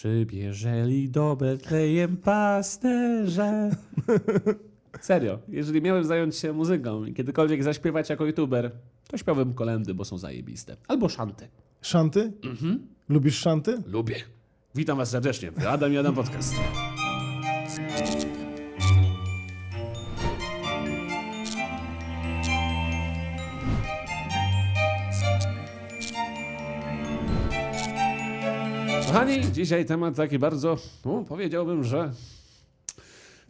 Przybierzeli do Betlejem pasterze. Serio, jeżeli miałem zająć się muzyką i kiedykolwiek zaśpiewać jako youtuber, to śpiewałem kolendy, bo są zajebiste. Albo szanty. Szanty? Lubisz szanty? Lubię. Witam was serdecznie w Adam i Adam Podcast. Kochani, dzisiaj temat taki bardzo, no, powiedziałbym, że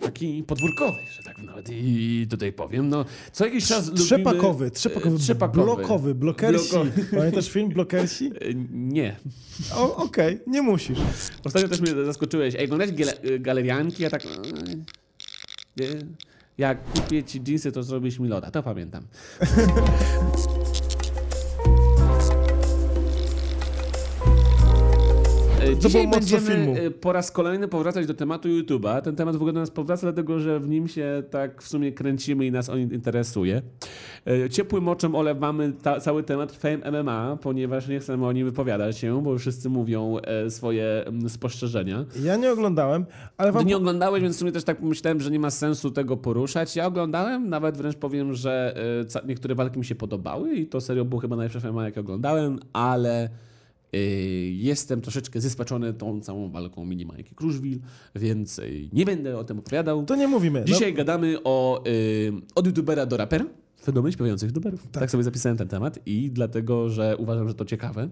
taki podwórkowy, że tak nawet i tutaj powiem. No, co jakiś czas lubimy... Trzepakowy, trzepakowy, e, trzepakowy. blokowy, blokersi. Blokowy. Pamiętasz film Blokersi? E, Nie. Okej, nie musisz. Ostatnio też mnie zaskoczyłeś. Ej, oglądałeś gale- galerianki? Ja tak... e, Jak kupię ci dżinsy, to zrobisz mi loda. To pamiętam. Dzisiaj było mocno będziemy filmu. e, po raz kolejny powracać do tematu YouTube'a. Ten temat w ogóle do nas powraca, dlatego że w nim się tak w sumie kręcimy i nas on interesuje. E, Ciepłym oczem olewamy ta, cały temat Fame MMA, ponieważ nie chcemy o nim wypowiadać się, bo wszyscy mówią e, swoje spostrzeżenia. Ja nie oglądałem, ale Ty wam... nie oglądałeś, więc w sumie też tak pomyślałem, że nie ma sensu tego poruszać. Ja oglądałem, nawet wręcz powiem, że e, niektóre walki mi się podobały i to serio było chyba najlepsze MMA, jakie oglądałem, ale e, jestem troszeczkę zespaczony tą całą walką mini Majki Kruszwil, więc e, nie będę o tym opowiadał. To nie mówimy. No, Dzisiaj gadamy o e, od youtubera do rapera. Fenomen śpiewających youtuberów. Tak. sobie zapisałem ten temat i dlatego, że uważam, że to ciekawe,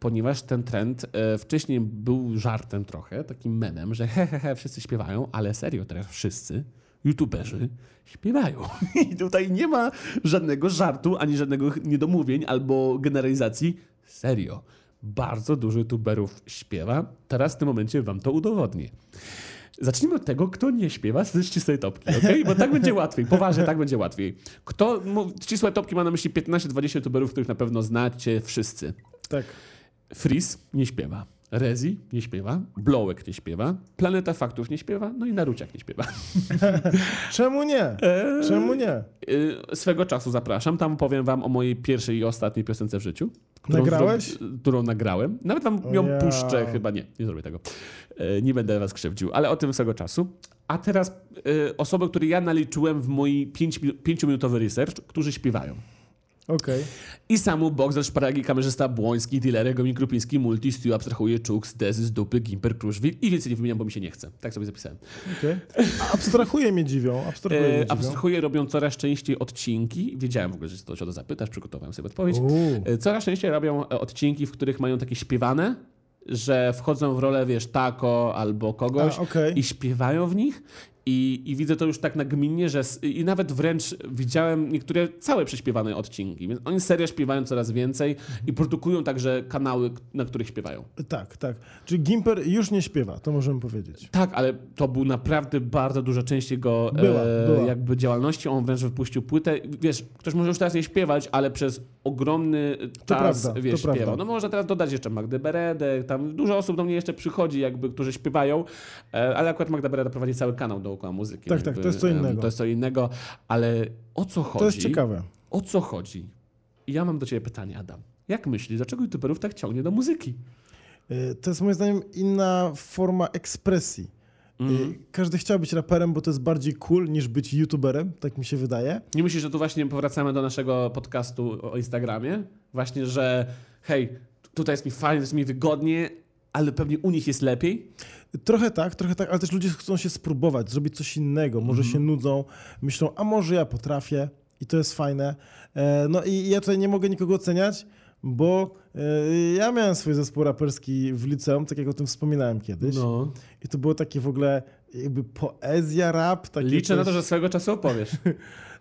ponieważ ten trend wcześniej był żartem trochę, takim memem, że he, he, he, wszyscy śpiewają, ale serio teraz wszyscy youtuberzy śpiewają. I tutaj nie ma żadnego żartu, ani żadnego niedomówień albo generalizacji. Serio. Bardzo dużo youtuberów śpiewa. Teraz w tym momencie wam to udowodnię. Zacznijmy od tego, kto nie śpiewa z ścisłej topki, okej? Bo tak będzie łatwiej. Poważnie, tak będzie łatwiej. Kto, ścisłe topki ma na myśli 15-20 youtuberów, których na pewno znacie wszyscy. Tak. Freeze nie śpiewa. Rezi nie śpiewa, Blowek nie śpiewa, Planeta Faktów nie śpiewa, no i Naruciak nie śpiewa. Czemu nie? Czemu nie? Yy, swego czasu zapraszam, tam powiem wam o mojej pierwszej i ostatniej piosence w życiu. którą Nagrałeś? zro- Którą nagrałem. Nawet wam ją ja. puszczę, chyba nie, nie zrobię tego. Yy, nie będę was krzywdził, ale o tym swego czasu. A teraz yy, osoby, które ja naliczyłem w mój 5-minutowy research, którzy śpiewają. Okej. I samu Bogdan, Szparagi, kamerzysta Błoński, Dilery, Gomin Krupiński, Multi, Stu, abstrahuje Czuk, Dezy, z Dupy, Gimper, Kruszwil i więcej nie wymieniam, bo mi się nie chce. Tak sobie zapisałem. A Abstrahuje mnie dziwią. Abstrahuje mnie E, dziwią. abstrahuje robią coraz częściej odcinki. Wiedziałem w ogóle, że to się o to zapytasz, przygotowałem sobie odpowiedź. Uuu. E, Coraz częściej robią e, odcinki, w których mają takie śpiewane, że wchodzą w rolę, wiesz, tako albo kogoś A, okej. i śpiewają w nich. I, I widzę to już tak nagminnie, że i nawet wręcz widziałem niektóre całe prześpiewane odcinki. Więc oni serio śpiewają coraz więcej i produkują także kanały, na których śpiewają. Tak, tak. Czyli Gimper już nie śpiewa, to możemy powiedzieć. Tak, ale to był naprawdę bardzo duża część jego Była, e, była. jakby działalności. On wręcz wypuścił płytę. Wiesz, ktoś może już teraz nie śpiewać, ale przez ogromny czas prawda, wiesz, to śpiewał. No może teraz dodać jeszcze Magdę Beredę, tam dużo osób do mnie jeszcze przychodzi, jakby, którzy śpiewają, e, ale akurat Magda Bereda prowadzi cały kanał dookoła muzyki. Tak, tak, to jest co innego. To jest co innego, ale o co chodzi? To jest ciekawe. O co chodzi? I ja mam do ciebie pytanie, Adam. Jak myślisz, dlaczego youtuberów tak ciągnie do muzyki? Y, To jest moim zdaniem inna forma ekspresji. Y, Każdy chciał być raperem, bo to jest bardziej cool niż być youtuberem, tak mi się wydaje. Nie myślisz, że tu właśnie powracamy do naszego podcastu o Instagramie? Właśnie, że hej, tutaj jest mi fajnie, jest mi wygodnie, ale pewnie u nich jest lepiej. Trochę tak, trochę tak, ale też ludzie chcą się spróbować, zrobić coś innego. Może się nudzą, myślą, a może ja potrafię i to jest fajne. E, No i ja tutaj nie mogę nikogo oceniać, bo e, ja miałem swój zespół raperski w liceum, tak jak o tym wspominałem kiedyś. No. I to było takie w ogóle jakby poezja, rap. Liczę na to, coś. że swego czasu opowiesz.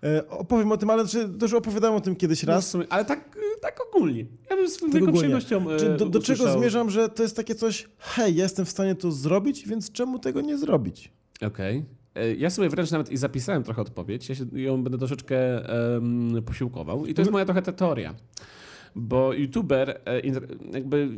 E, Opowiem o tym, ale też opowiadałem o tym kiedyś No raz. sumie, ale tak, tak ogólnie. Ja bym z Tak wielką przyjemnością e, Czy do, do czego zmierzam, że to jest takie coś, hej, ja jestem w stanie to zrobić, więc czemu tego nie zrobić? Okej. E, Ja sobie wręcz nawet i zapisałem trochę odpowiedź. Ja się ją będę troszeczkę em, posiłkował. I to jest moja trochę ta teoria. Bo youtuber e, jakby...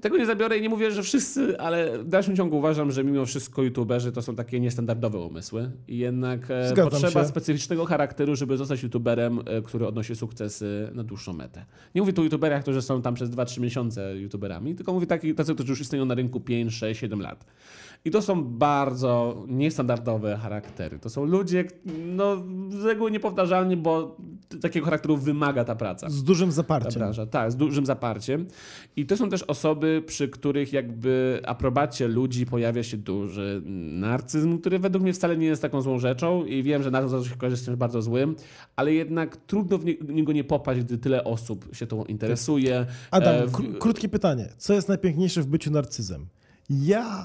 tego nie zabiorę i nie mówię, że wszyscy, ale w dalszym ciągu uważam, że mimo wszystko youtuberzy to są takie niestandardowe umysły i jednak e, Zgadzam potrzeba się. specyficznego charakteru, żeby zostać youtuberem, e, który odnosi sukcesy na dłuższą metę. Nie mówię tu o youtuberach, którzy są tam przez 2-3 miesiące youtuberami, tylko mówię takich, tacy, którzy już istnieją na rynku 5, 6, 7 lat. I to są bardzo niestandardowe charaktery. To są ludzie, no z reguły niepowtarzalni, bo takiego charakteru wymaga ta praca. Z dużym Ta zaparciem. branża, tak, z dużym zaparciem. I to są też osoby, przy których jakby aprobacie ludzi pojawia się duży narcyzm, który według mnie wcale nie jest taką złą rzeczą i wiem, że narcyzm się kojarzy z czymś bardzo złym, ale jednak trudno w nie- w niego nie popaść, gdy tyle osób się tą interesuje. Adam, E, w- kró- krótkie pytanie. Co jest najpiękniejsze w byciu narcyzem? Ja!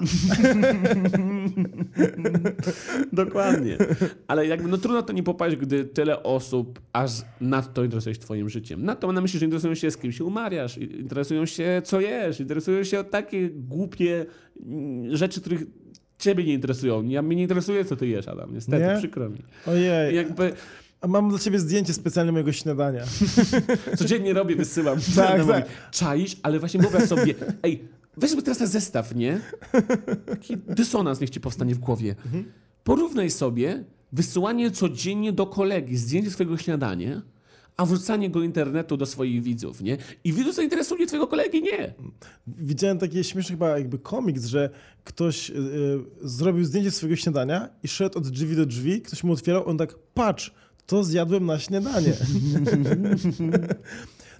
Dokładnie. Ale jakby no trudno to nie popaść, gdy tyle osób aż nadto interesuje się twoim życiem. Nadto mam na myśli, że interesują się z kim się umawiasz, interesują się co jesz, interesują się o takie głupie mm, rzeczy, których ciebie nie interesują. Ja mnie nie interesuje, co ty jesz, Adam. Niestety, Nie? przykro mi. Ojej. Jakby A mam dla ciebie zdjęcie specjalnie mojego śniadania. codziennie robię, wysyłam. Tak, mówi, tak. Czaisz, ale właśnie wyobraź sobie, ej, weź sobie teraz ten zestaw, nie? Taki dysonans niech ci powstanie w głowie. Porównaj sobie wysyłanie codziennie do kolegi zdjęcie swojego śniadania, a wrzucanie go internetu do swoich widzów, nie? I widzów zainteresuje twojego kolegi, nie. Widziałem taki śmieszny chyba jakby komiks, że ktoś y, y, zrobił zdjęcie swojego śniadania i szedł od drzwi do drzwi, ktoś mu otwierał, on tak, patrz, to zjadłem na śniadanie.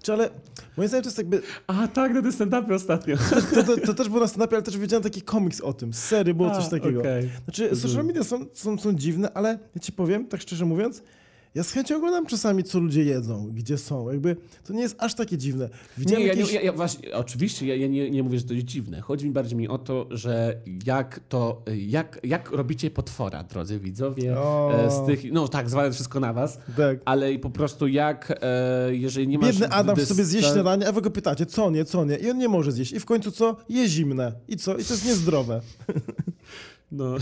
Czy ale, moim zdaniem to jest jakby, A tak, na tym stand-upie ostatnio. to, to, to też było na stand ale też widziałem taki komiks o tym, z serii było coś A, takiego. okej. Znaczy, social media są, są, są dziwne, ale ja ci powiem, tak szczerze mówiąc, ja z chęcią oglądam czasami, co ludzie jedzą, gdzie są. Jakby to nie jest aż takie dziwne. Widziałem Nie, ja, jakieś... ja, ja właśnie, oczywiście, ja, ja nie, nie mówię, że to jest dziwne. Chodzi mi bardziej mi o to, że jak to, jak, jak robicie potwora, drodzy widzowie, O. e, z tych, no tak, zwalę wszystko na was, Tak. ale i po prostu jak, e, jeżeli nie masz... Biedny Adam dys- sobie zje śniadanie, a wy go pytacie, co nie, co nie. I on nie może zjeść. I w końcu co? Je zimne. I co? I to jest niezdrowe. No.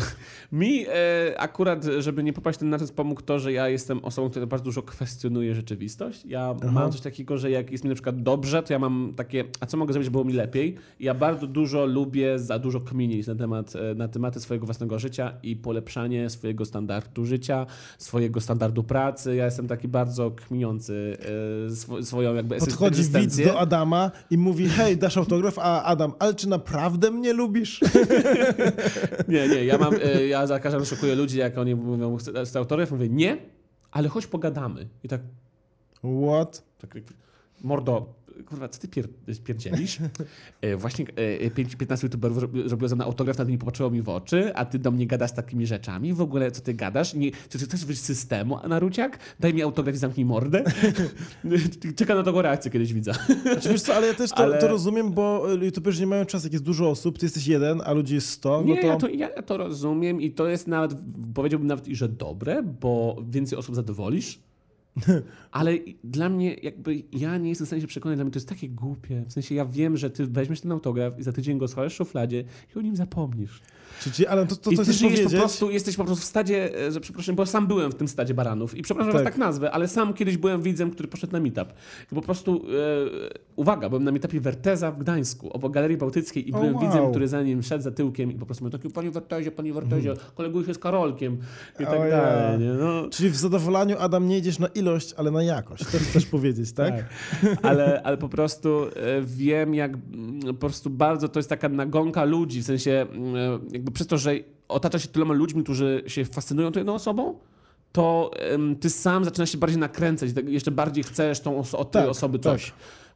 Mi e, akurat, żeby nie popaść ten narcyzm, pomógł to, że ja jestem osobą, która bardzo dużo kwestionuje rzeczywistość. Ja mam coś takiego, że jak jest mi na przykład dobrze, to ja mam takie, a co mogę zrobić, żeby było mi lepiej? I ja bardzo dużo lubię za dużo kminić na, temat, e, na tematy swojego własnego życia i polepszanie swojego standardu życia, swojego standardu pracy. Ja jestem taki bardzo kminiący e, swo, swoją jakby Podchodzi widz do Adama i mówi, hej, dasz autograf? A Adam, ale czy naprawdę mnie lubisz? Nie, nie, ja mam, e, ja za każdym razem szokuję ludzi, jak oni mówią, chcę autograf, mówię, nie, ale chodź pogadamy. I tak, What? tak mordo, kurwa, co ty pier, pierdzielisz? E, właśnie e, pięć- 15 youtuberów zrobi- zrobiło ze mną autograf, nawet nie popatrzyło mi w oczy, a ty do mnie gadasz takimi rzeczami? W ogóle, co ty gadasz? Nie, czy ty chcesz wyjść z systemu, a Naruciak? Daj mi autograf i zamknij mordę. Czekam na taką reakcję kiedyś widzę. Znaczy, wiesz co, ale ja też to, Ale- to rozumiem, bo youtuberzy nie mają czasu, jak jest dużo osób, ty jesteś jeden, a ludzi jest 100, Nie, no to... ja, to, ja to rozumiem i to jest nawet, powiedziałbym nawet że dobre, bo więcej osób zadowolisz. Ale dla mnie jakby ja nie jestem w stanie się przekonać, dla mnie to jest takie głupie. W sensie ja wiem, że ty weźmiesz ten autograf i za tydzień go schowasz w szufladzie i o nim zapomnisz. Czy, czy, ale to, to, I ty chcesz żyjesz po powiedzieć? prostu, jesteś po prostu w stadzie, e, że przepraszam, bo sam byłem w tym stadzie baranów i przepraszam, Tak. że tak nazwę, ale sam kiedyś byłem widzem, który poszedł na meetup. I po prostu, e, uwaga, byłem na meetupie Werteza w Gdańsku, obok Galerii Bałtyckiej i byłem wow. widzem, który za nim szedł za tyłkiem i po prostu mówił taki, panie Wertezie, panie Wertezie, koleguję się z Karolkiem i tak dalej. No, Czyli w zadowolaniu, Adam, nie idziesz na ilość, ale na jakość. To chcesz powiedzieć, tak? Ale, ale po prostu e, wiem, jak mm, po prostu bardzo to jest taka nagonka ludzi, w sensie mm, e, jakby przez to, że otacza się tyloma ludźmi, którzy się fascynują tą jedną osobą, to em, ty sam zaczynasz się bardziej nakręcać, tak jeszcze bardziej chcesz tą oso- od tej Tak, osoby tak.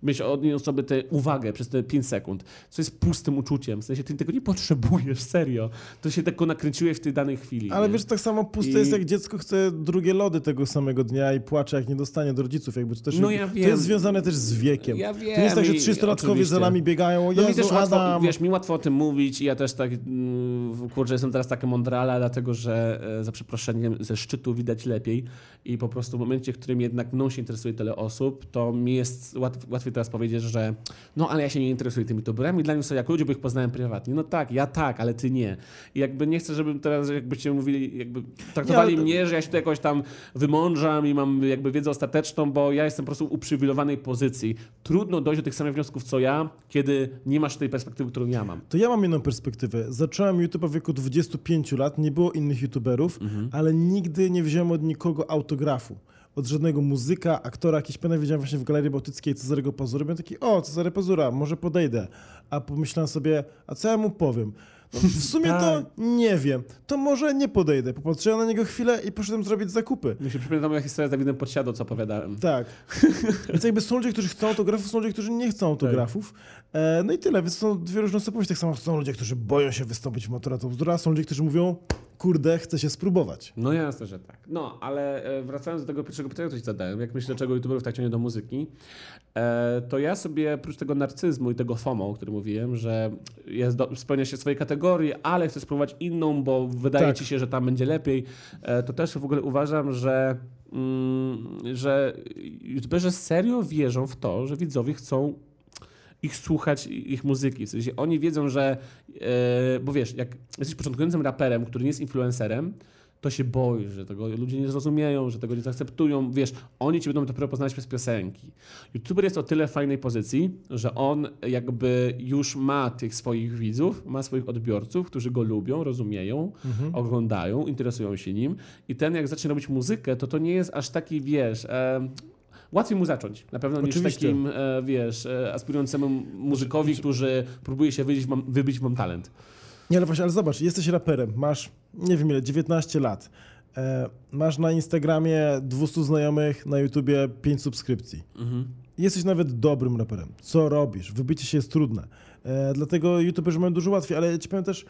Mieć od niej osoby tę uwagę przez te 5 sekund, co jest pustym uczuciem. W sensie ty tego nie potrzebujesz, serio. To się tylko nakręciłeś w tej danej chwili. Ale nie? wiesz, tak samo puste I- jest, jak dziecko chce drugie lody tego samego dnia i płacze, jak nie dostanie do rodziców. Jakby to, też, No ja to wiem. jest związane też z wiekiem. Ja to nie jest tak, że wiem i 300-latkowie za nami biegają, o No mi Jezu, też łatwo, Adam. wiesz, mi łatwo o tym mówić i ja też tak, mm, kurczę, jestem teraz taka mądrala, dlatego że e, za przeproszeniem ze szczytu widać lepiej i po prostu w momencie, w którym jednak mną się interesuje tyle osób, to mi jest łat, łatwiej ty teraz powiedziesz, że no ale ja się nie interesuję tymi youtuberami, dla nich są jak ludzie, bo ich poznałem prywatnie. No tak, ja tak, ale ty nie. I jakby nie chcę, żeby teraz jakbyście mówili, jakby traktowali Nie, mnie, że ja się tu jakoś tam wymądrzam i mam jakby wiedzę ostateczną, bo ja jestem po prostu w uprzywilejowanej pozycji. Trudno dojść do tych samych wniosków co ja, kiedy nie masz tej perspektywy, którą ja mam. To ja mam inną perspektywę. Zacząłem YouTube w wieku 25 lat, nie było innych YouTuberów, Mhm. ale nigdy nie wziąłem od nikogo autografu. Od żadnego muzyka, aktora, jakiś pamiętam widziałem właśnie w Galerii Bałtyckiej Cezarego Pazura. Byłem taki, o, Cezary Pazura, może podejdę. A pomyślałem sobie, a co ja mu powiem? No, w sumie to Tak. nie wiem. To może nie podejdę. Popatrzyłem na niego chwilę i poszedłem zrobić zakupy. Mi się przypomina moja historia z Dawidem Podsiadą, co opowiadałem. Tak. Więc jakby są ludzie, którzy chcą autografów, są ludzie, którzy nie chcą autografów. E, no i tyle, więc są dwie różne osobowości. Tak samo są ludzie, którzy boją się wystąpić w Matura to bzdura, są ludzie, którzy mówią, kurde, chcę się spróbować. No jasne, że tak. No, ale e, wracając do tego pierwszego pytania, które ci zadałem, jak myślę, dlaczego youtuberów tak ciągnie do muzyki, e, to ja sobie, oprócz tego narcyzmu i tego FOMO, o którym mówiłem, że jest do, spełnia się swojej kategorii, ale chcę spróbować inną, bo wydaje Tak. ci się, że tam będzie lepiej, to też w ogóle uważam, że, mm, że youtuberzy serio wierzą w to, że widzowie chcą ich słuchać, ich muzyki. W sensie oni wiedzą, że. E, bo wiesz, jak jesteś początkującym raperem, który nie jest influencerem, to się boisz, że tego ludzie nie zrozumieją, że tego nie zaakceptują. Wiesz, oni ci będą dopiero poznać przez piosenki. YouTuber jest o tyle fajnej pozycji, że on jakby już ma tych swoich widzów, ma swoich odbiorców, którzy go lubią, rozumieją, oglądają, interesują się nim. I ten, jak zacznie robić muzykę, to to nie jest aż taki, wiesz. E, Łatwiej mu zacząć, na pewno, niż Oczywiście. takim, e, wiesz, e, aspirującemu muzykowi, który próbuje się wybić, mam, wybić mam talent. Nie, ale właśnie, ale zobacz, jesteś raperem, masz, nie wiem ile, 19 lat. E, masz na Instagramie 200 znajomych, na YouTubie 5 subskrypcji. Jesteś nawet dobrym raperem. Co robisz? Wybycie się jest trudne. E, dlatego youtuberzy mają dużo łatwiej, ale ja ci powiem też,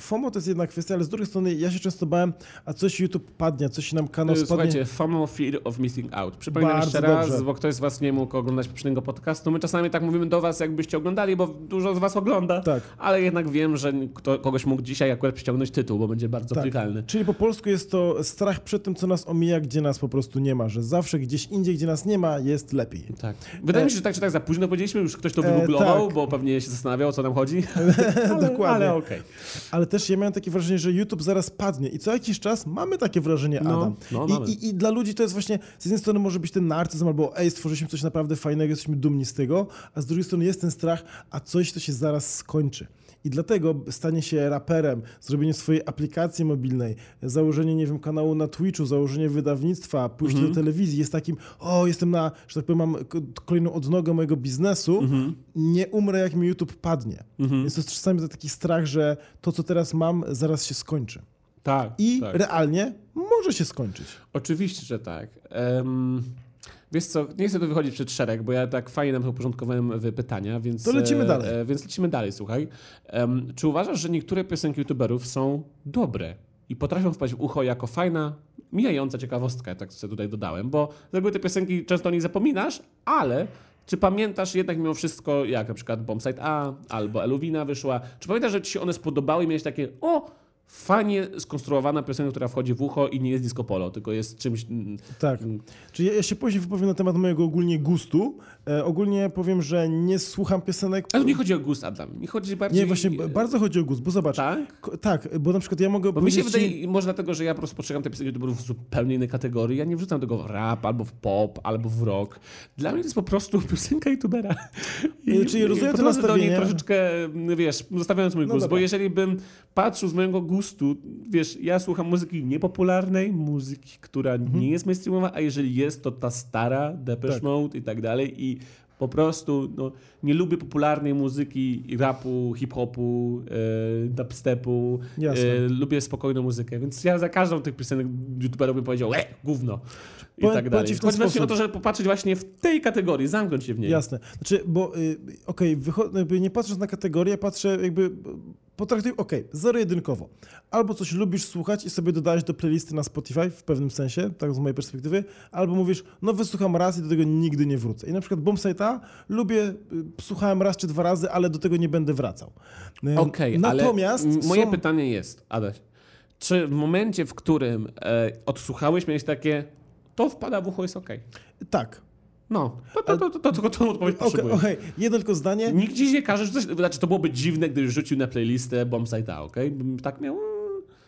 FOMO to jest jedna kwestia, ale z drugiej strony ja się często bałem, a coś YouTube padnie, coś nam kanał E, spadnie. Słuchajcie, FOMO, Fear of Missing Out. Przypominam Bardzo jeszcze raz, dobrze. bo ktoś z was nie mógł oglądać poprzedniego podcastu. My czasami tak mówimy do was, jakbyście oglądali, bo dużo z was ogląda. Tak. Ale jednak wiem, że kto, kogoś mógł dzisiaj akurat przyciągnąć tytuł, bo będzie bardzo Tak. klikalny. Czyli po polsku jest to strach przed tym, co nas omija, gdzie nas po prostu nie ma, że zawsze gdzieś indziej, gdzie nas nie ma, jest lepiej. Tak. Wydaje mi się, że tak czy tak za późno powiedzieliśmy, już ktoś to E, wygooglował, tak. bo pewnie się zastanawiał, o co nam chodzi. ale, Dokładnie. Ale okej. Ale też ja miałem takie wrażenie, że YouTube zaraz padnie i co jakiś czas mamy takie wrażenie, No, Adam. no, I, i, I dla ludzi to jest właśnie, z jednej strony może być ten narcyzm albo ej, stworzyliśmy coś naprawdę fajnego, jesteśmy dumni z tego, a z drugiej strony jest ten strach, a coś to się zaraz skończy. I dlatego stanie się raperem, zrobienie swojej aplikacji mobilnej, założenie, nie wiem, kanału na Twitchu, założenie wydawnictwa, pójście Mhm. do telewizji jest takim, o, jestem na, że tak powiem, mam kolejną odnogę mojego biznesu, Mhm. nie umrę, jak mi YouTube padnie. Więc to jest czasami taki strach, że to, co teraz mam, zaraz się skończy. Tak. I tak. realnie może się skończyć. Oczywiście, że tak. Em, wiesz co, nie chcę tu wychodzić przed szereg, bo ja tak fajnie nam uporządkowałem w pytania, więc... To lecimy e, dalej. E, więc lecimy dalej, słuchaj. Czy uważasz, że niektóre piosenki youtuberów są dobre i potrafią wpaść w ucho jako fajna, mijająca ciekawostka, tak sobie tutaj dodałem, bo z reguły te piosenki często o nich zapominasz, ale... Czy pamiętasz jednak mimo wszystko, jak na przykład Bombsite A albo Eluwina wyszła? Czy pamiętasz, że ci się one spodobały i miałeś takie, o, fajnie skonstruowana piosenka, która wchodzi w ucho i nie jest disco polo, tylko jest czymś... mm, Tak. Czyli ja, ja się później wypowiem na temat mojego ogólnie gustu. E, ogólnie powiem, że nie słucham piosenek. Ale nie chodzi o gust, Adam. Mi chodzi bardziej... Nie, właśnie bardzo chodzi o gust, bo zobacz. Tak? Ko- tak, bo na przykład ja mogę Bo mi się powiedzieć ci- wydaje, może dlatego, że ja po prostu postrzegam te piosenki youtuberów w zupełnie innej kategorii. Ja nie wrzucam tego w rap, albo w pop, albo w rock. Dla mnie to jest po prostu piosenka youtubera. Nie, czyli rozumiem to podchodzę do niej nastawienie. troszeczkę, wiesz, zostawiając mój No gust. Bo dobra. jeżeli bym patrzył z mojego gustu, wiesz, ja słucham muzyki niepopularnej, muzyki, która Mhm. nie jest mainstreamowa, a jeżeli jest, to ta stara, Depeche Tak. Mode i tak dalej. I po prostu no, nie lubię popularnej muzyki, rapu, hip-hopu, e, dubstepu. E, lubię spokojną muzykę, więc ja za każdą tych piosenek youtuberów bym powiedział, e, gówno. I Powiem- tak dalej. Chodzi właśnie o to, żeby popatrzeć właśnie w tej kategorii, zamknąć się w niej. Jasne. Znaczy, bo y, okej, jakby nie patrząc na kategorię, patrzę jakby potraktuj, okej, zero-jedynkowo. Albo coś lubisz słuchać i sobie dodałeś do playlisty na Spotify w pewnym sensie, tak z mojej perspektywy, albo mówisz, no wysłucham raz i do tego nigdy nie wrócę. I na przykład Bombsite'a lubię, y, słuchałem raz czy dwa razy, ale do tego nie będę wracał. Y, Okej, Natomiast ale moje są... pytanie jest, Adaś, czy w momencie, w którym e, odsłuchałeś, miałeś takie, to wpada w ucho, jest okej. Tak. No, to, to, to, to, to, to odpowiedź Okej, potrzebuję. okej, jedno tylko zdanie. Nikt dziś nie każe, że coś, znaczy to byłoby dziwne, gdybyś rzucił na playlistę Bombsite A, okej? Bym tak miał...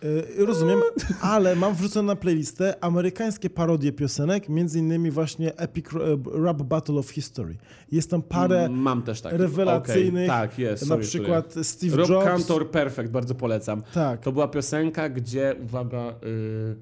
Y, Rozumiem, ale mam wrzucone na playlistę amerykańskie parodie piosenek, między innymi właśnie Epic e, Rap Battle of History. Jest tam parę Mm, Mam też takie. rewelacyjnych, Okej, tak, jest. na sorry, przykład sorry. Steve Rob Jobs. Cantor Perfect, bardzo polecam. Tak, To była piosenka, gdzie, uwaga, y, y,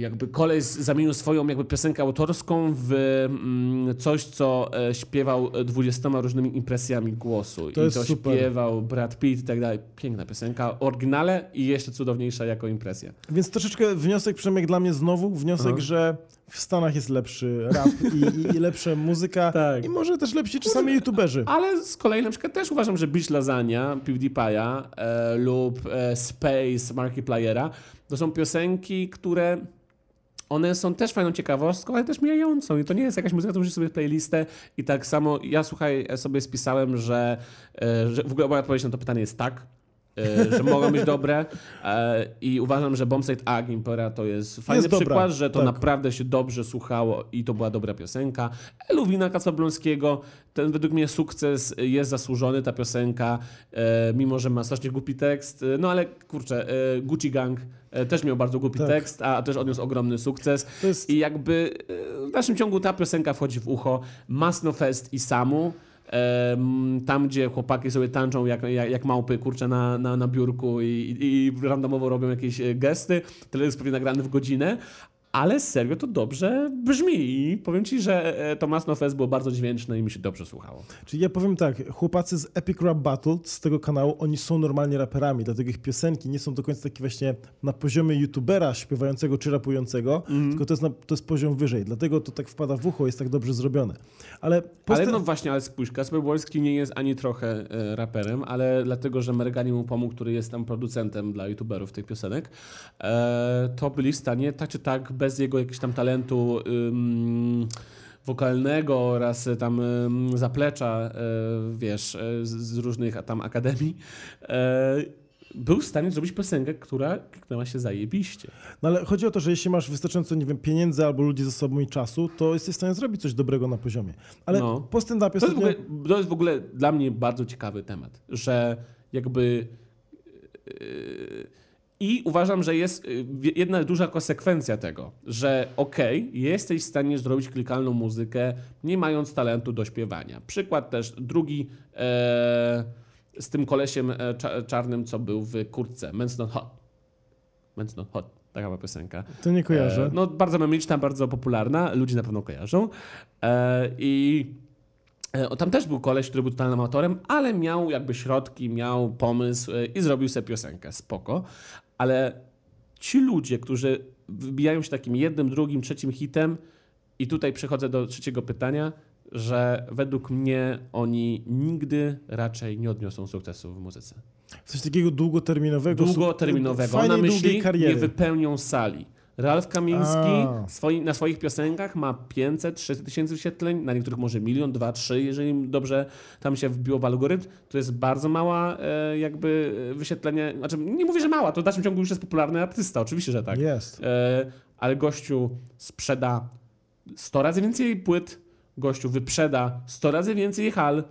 jakby koleś zamienił swoją jakby piosenkę autorską w mm, coś, co e, śpiewał 20 różnymi impresjami głosu. To I jest to super. śpiewał Brad Pitt i tak dalej. Piękna piosenka, oryginale i jeszcze cudowniejsza jako impresja. więc troszeczkę wniosek, przynajmniej dla mnie znowu, wniosek, Aha. że w Stanach jest lepszy rap i, i, i lepsza muzyka Tak. i może też lepsi czasami youtuberzy. Ale z kolei na przykład też uważam, że Beach Lasagna PewDiePie'a e, lub e, Space Markipliera to są piosenki, które one są też fajną ciekawostką, ale też mijającą. I to nie jest jakaś muzyka, to musisz sobie playlistę. I tak samo ja słuchaj, sobie spisałem, że, e, że w ogóle moja odpowiedź na to pytanie jest tak. E, że mogą być dobre e, i uważam, że Bombsite A Gimpera to jest fajny Jest dobra, przykład, że to tak. naprawdę się dobrze słuchało i to była dobra piosenka. Luwina Kacablońskiego, ten według mnie sukces jest zasłużony, ta piosenka, e, mimo że ma strasznie głupi tekst, no ale kurczę, Gucci Gang też miał bardzo głupi Tak. tekst, a też odniósł ogromny sukces. Jest I jakby w dalszym ciągu ta piosenka wchodzi w ucho. Masno Fest i Samu. Tam, gdzie chłopaki sobie tańczą jak, jak, jak małpy, kurczę, na, na, na biurku i, i, randomowo robią jakieś e, gesty. Teledysk pewnie nagrany w godzinę, ale serio to dobrze brzmi. I powiem ci, że e, to Masno Fest było bardzo dźwięczne i mi się dobrze słuchało. Czyli ja powiem tak, chłopacy z Epic Rap Battle z tego kanału, oni są normalnie raperami, dlatego ich piosenki nie są do końca takie właśnie na poziomie youtubera śpiewającego czy rapującego, Mhm. tylko to jest, na, to jest poziom wyżej, dlatego to tak wpada w ucho, jest tak dobrze zrobione. Ale, Ale no właśnie, ale spójrz, Kasper Wolski nie jest ani trochę e, raperem, ale dlatego, że Mergani mu pomógł, który jest tam producentem dla youtuberów tych piosenek, e, to byli w stanie tak czy tak, bez jego jakiegoś tam talentu wokalnego oraz e, tam zaplecza, e, wiesz, e, z, różnych tam akademii, był w stanie zrobić piosenkę, która kliknęła się zajebiście. no ale chodzi o to, że jeśli masz wystarczająco, nie wiem, pieniędzy albo ludzi ze sobą i czasu, to jesteś w stanie zrobić coś dobrego na poziomie. Ale No. po stand-upie To ostatnio... to jest w ogóle dla mnie bardzo ciekawy temat, że jakby. yy, I uważam, że jest yy, jedna duża konsekwencja tego, że okej, jesteś w stanie zrobić klikalną muzykę, nie mając talentu do śpiewania. Przykład też drugi e, z tym kolesiem e, cza- czarnym, co był w kurtce. Men's Not Hot. Men's Not Hot. Taka była piosenka. To nie kojarzę. E, no, bardzo memyczna, bardzo popularna, ludzie na pewno kojarzą. E, I e, tam też był koleś, który był totalnym amatorem, ale miał jakby środki, miał pomysł e, i zrobił sobie piosenkę. Spoko. Ale ci ludzie, którzy wybijają się takim jednym, drugim, trzecim hitem i tutaj przechodzę do trzeciego pytania, że według mnie oni nigdy raczej nie odniosą sukcesu w muzyce. Coś takiego długoterminowego. Długoterminowego. Na myśli nie kariery. wypełnią sali. Ralf Kamiński swoi, na swoich piosenkach ma 500, 300 tysięcy wyświetleń, na niektórych może milion, dwa, trzy, jeżeli dobrze tam się wbiło w algorytm. To jest bardzo mała e, jakby wyświetlenie. Znaczy, nie mówię, że mała, to w dalszym ciągu już jest popularny artysta, oczywiście, że tak. Jest. E, ale gościu sprzeda 100 razy więcej płyt, gościu wyprzeda 100 razy więcej hal,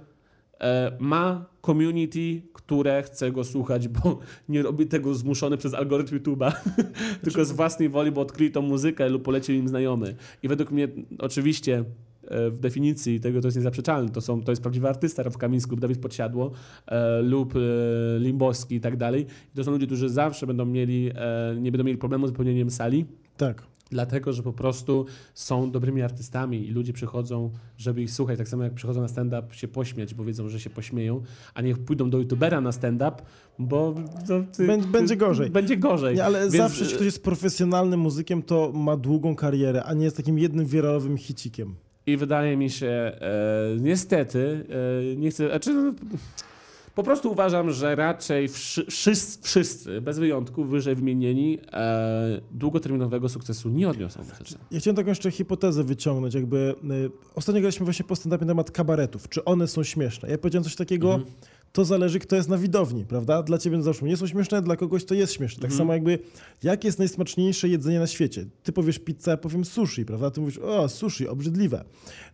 e, ma community, które chce go słuchać, bo nie robi tego zmuszony przez algorytm YouTube'a, tylko z własnej woli, bo odkryli tą muzykę lub polecił im znajomy. I według mnie oczywiście e, w definicji tego to jest niezaprzeczalne. To, są, to jest prawdziwy artysta, Raf Kamiński Dawid Podsiadło e, lub e, Limboski i tak dalej. I to są ludzie, którzy zawsze będą mieli, e, nie będą mieli problemu z wypełnieniem sali, Tak. Dlatego, że po prostu są dobrymi artystami i ludzie przychodzą, żeby ich słuchać. Tak samo jak przychodzą na stand-up się pośmiać, bo wiedzą, że się pośmieją, a niech pójdą do youtubera na stand-up, bo Bę- będzie gorzej. Będzie gorzej. Nie, ale Więc, zawsze, jeśli ktoś jest profesjonalnym muzykiem, to ma długą karierę, a nie jest takim jednym wiralowym hicikiem. I wydaje mi się, e, niestety, e, nie chcę, znaczy, no, po prostu uważam, że raczej wszy, wszyscy, wszyscy, bez wyjątku, wyżej wymienieni, e, długoterminowego sukcesu nie odniosą. muzycznie. Ja chciałem taką jeszcze hipotezę wyciągnąć, jakby y, ostatnio graliśmy właśnie po stand na temat kabaretów, czy one są śmieszne. Ja powiedziałem coś takiego, Mhm. To zależy, kto jest na widowni, prawda? Dla ciebie załóżmy nie są śmieszne, dla kogoś to jest śmieszne. Tak samo jakby, jakie jest najsmaczniejsze jedzenie na świecie? Ty powiesz pizza, ja powiem sushi, prawda? Ty mówisz, o, sushi, obrzydliwe.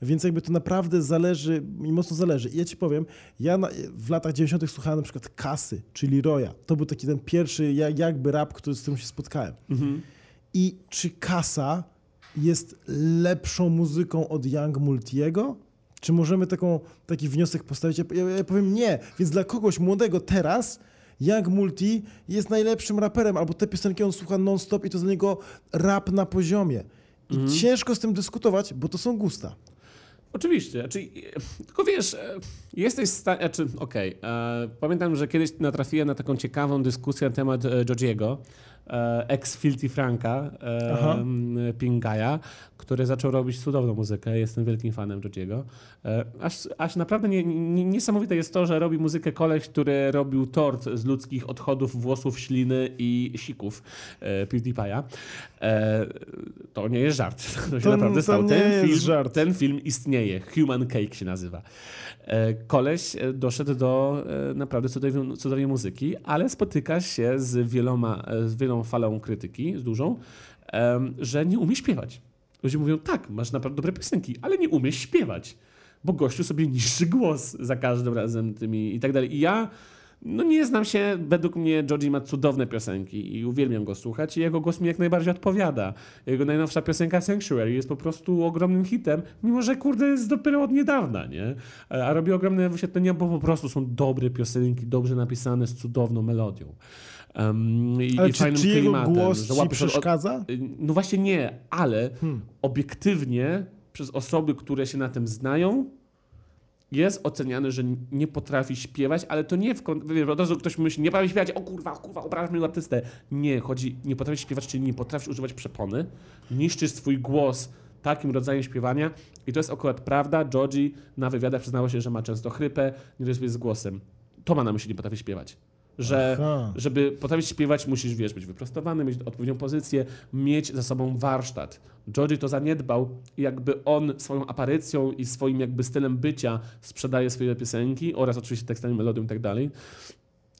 Więc jakby to naprawdę zależy i mocno zależy. I ja ci powiem, ja na, w latach 90. słuchałem na przykład Kasy, czyli Roya. To był taki ten pierwszy ja- jakby rap, który, z którym się spotkałem. I czy Kasa jest lepszą muzyką od Young Multiego? Czy możemy taką, taki wniosek postawić? Ja, ja, ja powiem nie. Więc dla kogoś młodego teraz Young Multi jest najlepszym raperem, albo te piosenki on słucha non-stop i to dla niego rap na poziomie. I ciężko z tym dyskutować, bo to są gusta. Oczywiście, znaczy, e, tylko wiesz, e, jesteś w stanie, znaczy, okej, e, pamiętam, że kiedyś natrafiłem na taką ciekawą dyskusję na temat Georgiego, e, ex-Filthy Franka, e, Aha. Pingaja, który zaczął robić cudowną muzykę, jestem wielkim fanem Georgiego. E, aż, aż naprawdę nie, nie, niesamowite jest to, że robi muzykę koleś, który robił tort z ludzkich odchodów, włosów, śliny i sików PewDiePie'a. To nie jest żart, to się To- naprawdę to stało. Ten film, żart. ten film istnieje. Human Cake się nazywa. Koleś doszedł do naprawdę cudownej, cudownej muzyki, ale spotyka się z wieloma, z wielą falą krytyki, z dużą, że nie umie śpiewać. Ludzie mówią, tak, masz naprawdę dobre piosenki, ale nie umiesz śpiewać, bo gościu sobie niszczy głos za każdym razem tymi i tak dalej. I ja no nie znam się, według mnie Georgie ma cudowne piosenki i uwielbiam go słuchać i jego głos mi jak najbardziej odpowiada. Jego najnowsza piosenka Sanctuary jest po prostu ogromnym hitem, mimo że kurde jest dopiero od niedawna, nie? A robi ogromne wyświetlenia, bo po prostu są dobre piosenki, dobrze napisane, z cudowną melodią. Um, i, Ale i czy, fajnym czy jego klimatem, głos ci od- przeszkadza? Y, No właśnie nie, ale Hmm. obiektywnie przez osoby, które się na tym znają, jest oceniany, że nie potrafi śpiewać, ale to nie w kon- wiesz, od razu ktoś myśli, nie potrafi śpiewać, o kurwa, o kurwa, obrażasz mnie artystę. Nie, chodzi, nie potrafisz śpiewać, czyli nie potrafisz używać przepony, niszczysz swój głos takim rodzajem śpiewania i to jest akurat prawda. Georgie na wywiadach przyznało się, że ma często chrypę, nie rozumie z głosem. To ma na myśli, nie potrafi śpiewać. Że Aha. żeby potrafić śpiewać, musisz, wiesz, być wyprostowany, mieć odpowiednią pozycję, mieć za sobą warsztat. Georgie to zaniedbał i jakby on swoją aparycją i swoim jakby stylem bycia sprzedaje swoje piosenki oraz oczywiście tekstami, melodią i tak dalej.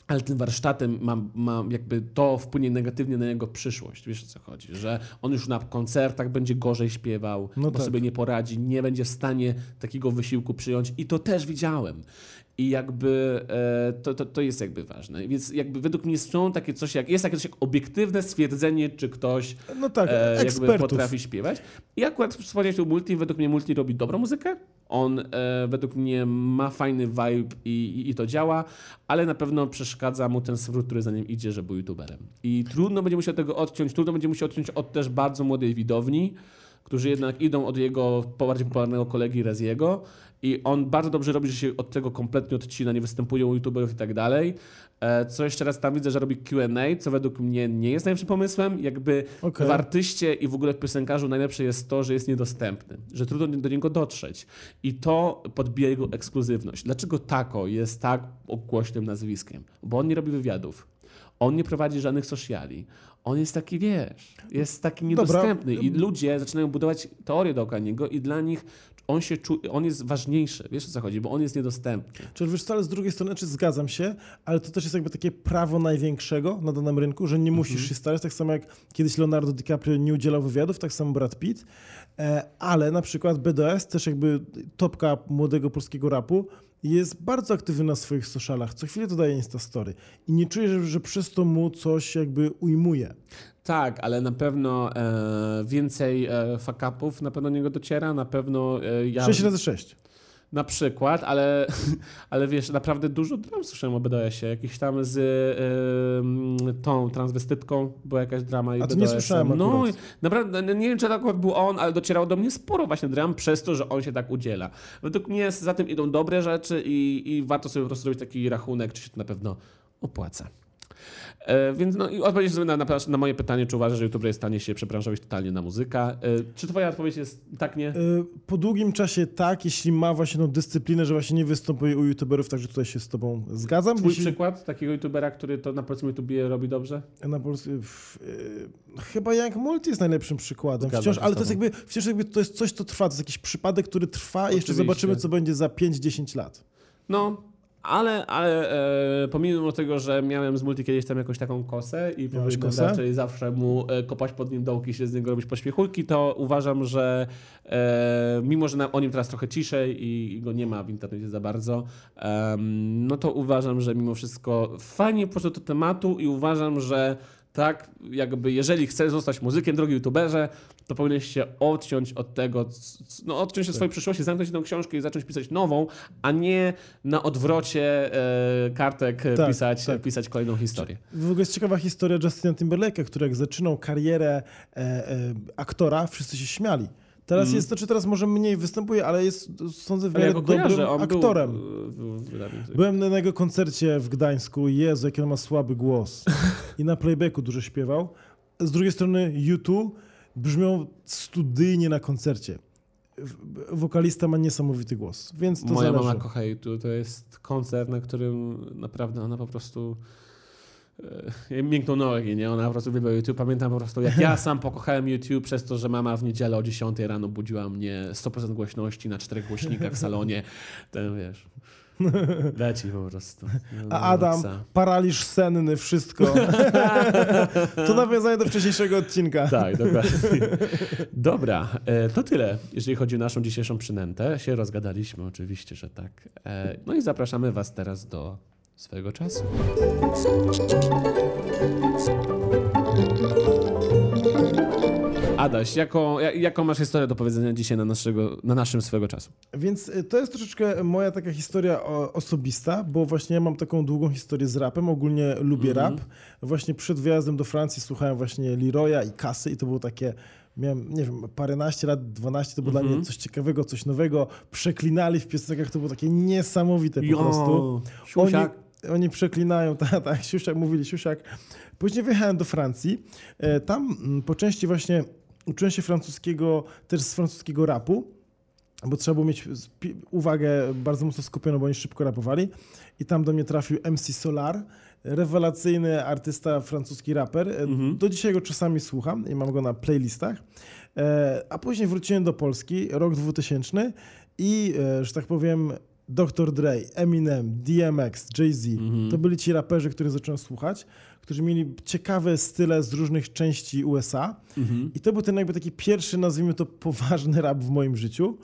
Ale tym warsztatem mam, mam jakby to wpłynie negatywnie na jego przyszłość. Wiesz o co chodzi? Że on już na koncertach będzie gorzej śpiewał, No bo tak. sobie nie poradzi, nie będzie w stanie takiego wysiłku przyjąć. I to też widziałem. I jakby e, to, to, to jest jakby ważne. Więc jakby według mnie są takie coś jak, jest takie coś jak obiektywne stwierdzenie, czy ktoś No tak, e, jakby potrafi śpiewać. I akurat wspomniałeś tu Multi, według mnie Multi robi dobrą muzykę. On e, według mnie ma fajny vibe i, i, i to działa, ale na pewno przeszkadza mu ten swród, który za nim idzie, że był youtuberem. I trudno będzie musiał tego odciąć, trudno będzie musiał odciąć od też bardzo młodej widowni, którzy jednak idą od jego bardziej popularnego kolegi Reziego i on bardzo dobrze robi, że się od tego kompletnie odcina, nie występuje u youtuberów i tak dalej. E, Co jeszcze raz tam widzę, że robi Q&A, co według mnie nie jest najlepszym pomysłem. Jakby Okej. w artyście i w ogóle w piosenkarzu najlepsze jest to, że jest niedostępny, że trudno do niego dotrzeć. I to podbija jego ekskluzywność. Dlaczego Tako jest tak głośnym nazwiskiem? Bo on nie robi wywiadów. On nie prowadzi żadnych sociali. On jest taki, wiesz, jest taki niedostępny i ludzie zaczynają budować teorię dookoła niego i dla nich on się czuje, on jest ważniejszy, wiesz o co chodzi, bo on jest niedostępny. Czy wiesz, co, ale z drugiej strony, czy zgadzam się, ale to też jest jakby takie prawo największego na danym rynku, że nie musisz Mhm. się starać, tak samo jak kiedyś Leonardo DiCaprio nie udzielał wywiadów, tak samo Brad Pitt, e, ale na przykład BDS, też jakby topka młodego polskiego rapu, jest bardzo aktywny na swoich socialach, co chwilę dodaje Instastory i nie czuję, że, że przez to mu coś jakby ujmuje. Tak, ale na pewno e, więcej e, fuck-upów na pewno do niego dociera, na pewno e, ja... 6 razy 6. Na przykład, ale, ale wiesz, naprawdę dużo dram słyszałem o BDS-ie. Jakiś tam z y, tą transwestytką była jakaś drama i A to nie słyszałem No, akurat. naprawdę, no, nie wiem, czy to akurat był on, ale docierało do mnie sporo właśnie dram przez to, że on się tak udziela. Według mnie za tym idą dobre rzeczy i, i warto sobie po prostu zrobić taki rachunek, czy się to na pewno opłaca. E, więc no i odpowiedź sobie na, na, na moje pytanie, czy uważasz, że YouTuber jest w stanie się przebranżowić totalnie na muzykę. E, czy twoja odpowiedź jest tak, nie? Y, Po długim czasie tak, jeśli ma właśnie tą dyscyplinę, że właśnie nie występuje u youtuberów, także tutaj się z tobą zgadzam. Twój Jeśli- przykład takiego youtubera, który to na powiedzmy YouTubie robi dobrze? Na y, chyba Young Multi jest najlepszym przykładem. Zgadzam Wciąż, ale to jest jakby, wciąż jakby to jest coś, co trwa. To jest jakiś przypadek, który trwa i jeszcze zobaczymy, co będzie za 5-10 lat. No, Ale, ale e, pomimo tego, że miałem z multi kiedyś tam jakąś taką kosę i powinienem raczej zawsze mu e, kopać pod nim dołki, się z niego robić pośpiechulki, to uważam, że e, mimo, że na, o nim teraz trochę ciszej i, i go nie ma w internecie za bardzo, no to uważam, że mimo wszystko fajnie poszedł do tematu i uważam, że tak, jakby jeżeli chcesz zostać muzykiem, drogi youtuberze, to powinieneś się odciąć od tego, no odciąć się od swojej przyszłości, zamknąć jedną książkę i zacząć pisać nową, a nie na odwrocie e, kartek e, Tak, pisać, tak. pisać kolejną historię. W ogóle jest ciekawa historia Justina Timberlake'a, który jak zaczynał karierę e, e, aktora, wszyscy się śmiali. Teraz jest, znaczy teraz może mniej występuje, ale jest, sądzę, w ja miarę go dobrym aktorem. był w, Byłem na jego koncercie w Gdańsku. Jezu, jaki on ma słaby głos. I na playbacku dużo śpiewał. Z drugiej strony YouTube brzmiał studyjnie na koncercie. Wokalista ma niesamowity głos, więc to Moja zależy. mama kocha YouTube. To jest koncert, na którym naprawdę ona po prostu e, miękną nogi, nie? Ona po prostu uwielbia YouTube. Pamiętam po prostu, jak ja sam pokochałem YouTube przez to, że mama w niedzielę o 10 rano budziła mnie 100% głośności na czterech głośnikach w salonie. Ten wiesz... Leci po prostu. No, A Adam, paraliż senny, wszystko. to nawiązanie do wcześniejszego odcinka. Tak, dokładnie. Dobra, e, to tyle, jeżeli chodzi o naszą dzisiejszą przynętę. Się rozgadaliśmy, oczywiście, że tak. E, No i zapraszamy Was teraz do swojego czasu. Adaś, jaką, ja- jaką masz historię do powiedzenia dzisiaj na, naszego, na naszym swojego czasu? Więc y, to jest troszeczkę moja taka historia osobista, bo właśnie ja mam taką długą historię z rapem. Ogólnie lubię Mhm. rap. Właśnie przed wyjazdem do Francji słuchałem właśnie Leroya i Kasy i to było takie miałem, nie wiem, paręnaście lat, 12, to było dla Mhm. mnie coś ciekawego, coś nowego. Przeklinali w piosenkach, to było takie niesamowite po prostu. siusiak. Oni, oni przeklinają, tak, tak, siusiak, mówili siusiak. Później wyjechałem do Francji. E, Tam mm, po części właśnie uczyłem się francuskiego, też z francuskiego rapu, bo trzeba było mieć uwagę bardzo mocno skupioną, bo oni szybko rapowali. I tam do mnie trafił MC Solar, rewelacyjny artysta, francuski raper. E, Mhm. Do dzisiaj go czasami słucham i mam go na playlistach. E, A później wróciłem do Polski, rok 2000 i, że tak powiem, Dr. Dre, Eminem, DMX, Jay-Z. Mhm. To byli ci raperzy, których zacząłem słuchać, którzy mieli ciekawe style z różnych części USA. Mhm. I to był ten jakby taki pierwszy, nazwijmy to, poważny rap w moim życiu.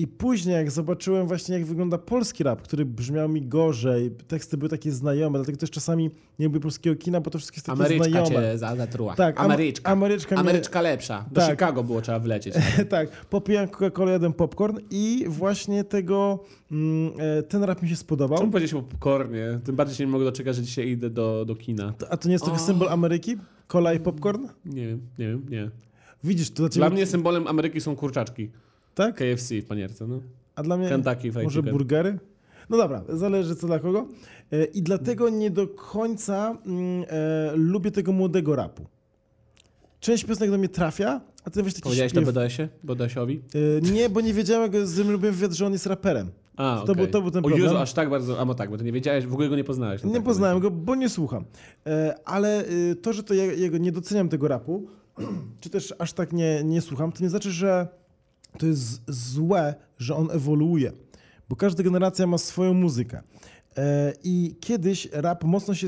I później, jak zobaczyłem właśnie, jak wygląda polski rap, który brzmiał mi gorzej, teksty były takie znajome, dlatego też czasami nie lubię polskiego kina, bo to wszystko jest takie Ameryczka znajome. cię za- zatruła. Tak, Am- Ameryczka. Ameryczka mnie- Ameryczka lepsza. Do Tak. Chicago było trzeba wlecieć. tak, popijam Coca-Colę, jeden popcorn i właśnie tego, mm, e, ten rap mi się spodobał. Czemu powiedzieć o popcornie? Tym bardziej się nie mogę doczekać, że dzisiaj idę do, do kina. A to nie jest trochę symbol Ameryki? Cola i popcorn? Nie wiem, nie wiem, nie. Widzisz, to dla ciebie... Dla mnie symbolem Ameryki są kurczaczki. Tak? KFC w panierce, no. A dla mnie... Kentucky Fried Może Chicken. burgery? No dobra, zależy co dla kogo. E, I dlatego nie do końca mm, e, lubię tego młodego rapu. Część piosenek do mnie trafia, a ty weź taki Powiedziałeś to śpiew. BDS-ie? BDS-owi? E, nie, bo nie wiedziałem, jak z tym lubię wywiad, że on jest raperem. A, To okej. był- to był ten O Jezu, problem. aż tak bardzo, a no tak, bo ty nie wiedziałeś, w ogóle go nie poznałeś. Nie tak, poznałem go, bo nie słucham. E, ale e, to, że to ja, jego nie doceniam tego rapu, czy też aż tak nie, nie słucham, to nie znaczy, że to jest złe, że on ewoluuje. Bo każda generacja ma swoją muzykę. E, I kiedyś rap mocno się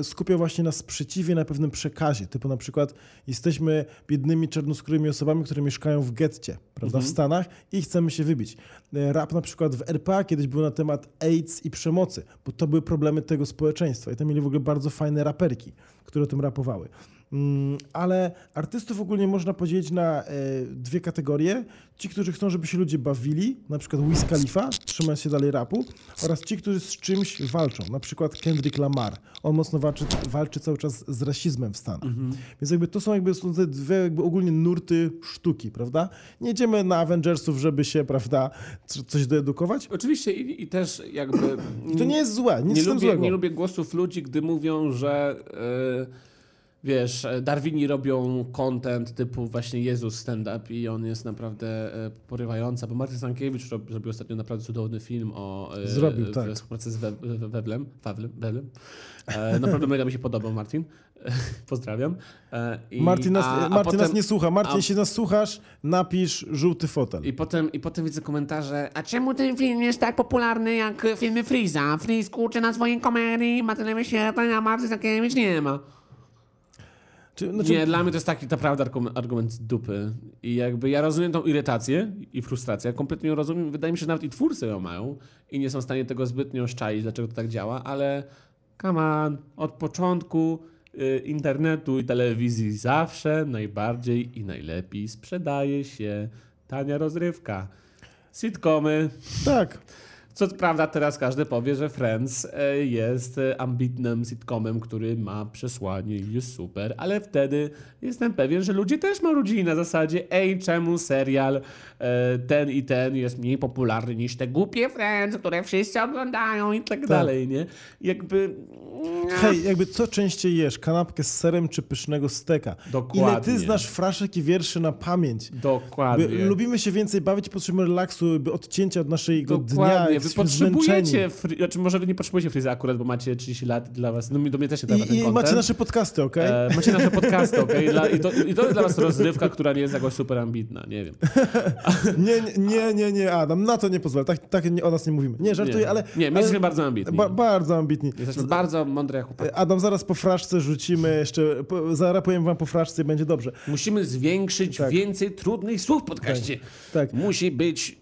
y, skupiał właśnie na sprzeciwie, na pewnym przekazie. Typu na przykład jesteśmy biednymi, czarnoskórymi osobami, które mieszkają w getcie, prawda, w Stanach i chcemy się wybić. E, Rap na przykład w RPA kiedyś był na temat AIDS i przemocy, bo to były problemy tego społeczeństwa. I tam mieli w ogóle bardzo fajne raperki, które o tym rapowały. Mm, Ale artystów ogólnie można podzielić na e, dwie kategorie. Ci, którzy chcą, żeby się ludzie bawili, na przykład Wiz Khalifa, trzymając się dalej rapu, oraz ci, którzy z czymś walczą, na przykład Kendrick Lamar. On mocno walczy, walczy cały czas z rasizmem w Stanach. Więc jakby to są jakby są te dwie jakby ogólnie nurty sztuki, prawda? Nie idziemy na Avengersów, żeby się, prawda, coś doedukować. Oczywiście i, i też jakby... I to nie jest złe, nic nie lubię, złego. nie lubię głosów ludzi, gdy mówią, że wiesz, e, Darwini robią content typu właśnie Jezus stand-up i on jest naprawdę e, porywający, bo Martin Stankiewicz rob, zrobił ostatnio naprawdę cudowny film o e, Zrobił, w- tak. współpracy z We- We- Wewlem, Wawlem, Wewlem. E, naprawdę mega mi się podobał Martin. Pozdrawiam. E, i- Martin, nas, a- a Martin nas potem- nie słucha. Martin, a- jeśli nas słuchasz, napisz żółty fotel. I potem, I potem widzę komentarze, A czemu ten film jest tak popularny jak filmy Freeza? Freeze kurczy na swojej komedii, ma tyle wyświetleń, a Marty Zakiewicz nie ma. Czy, znaczy, Nie, dla mnie to jest taki naprawdę argument, z dupy. I jakby ja rozumiem tą irytację i frustrację, kompletnie ją rozumiem. Wydaje mi się, że nawet i twórcy ją mają i nie są w stanie tego zbytnio szczaić, dlaczego to tak działa, ale come on, od początku y, internetu i telewizji zawsze najbardziej i najlepiej sprzedaje się tania rozrywka. Sitcomy, Tak. Co prawda teraz każdy powie, że Friends e, jest e, ambitnym sitcomem, który ma przesłanie i jest super, ale wtedy jestem pewien, że ludzie też marudzi na zasadzie ej, czemu serial e, ten i ten jest mniej popularny niż te głupie Friends, które wszyscy oglądają i tak, dalej, nie? Jakby... Hej, jakby co częściej jesz? Kanapkę z serem czy pysznego steka? Dokładnie. Ile ty znasz fraszek i wierszy na pamięć? Dokładnie. By, lubimy się więcej bawić, potrzebujemy relaksu, by odcięcia od naszego dnia. Wy potrzebujecie, fri- znaczy może wy nie potrzebujecie Freeza akurat, bo macie 30 lat i dla was, no mi- do mnie też nie trzeba ten I, I macie nasze podcasty, okej? E, macie nasze podcasty, okej? Dla- I, to, I to jest dla was rozrywka, która nie jest jakoś super ambitna, nie wiem. Nie, nie, nie, nie, Adam, na to nie pozwolę. Tak, tak o nas nie mówimy. Nie, żartuję, nie. ale... Nie, my ale, jesteśmy bardzo ambitni. ba, bardzo ambitni. Jesteśmy bardzo mądre jak chłopaki. Adam, zaraz po fraszce rzucimy jeszcze, po, zarapujemy wam po fraszce i będzie dobrze. Musimy zwiększyć Tak. więcej trudnych słów w podcaście. Tak. Musi być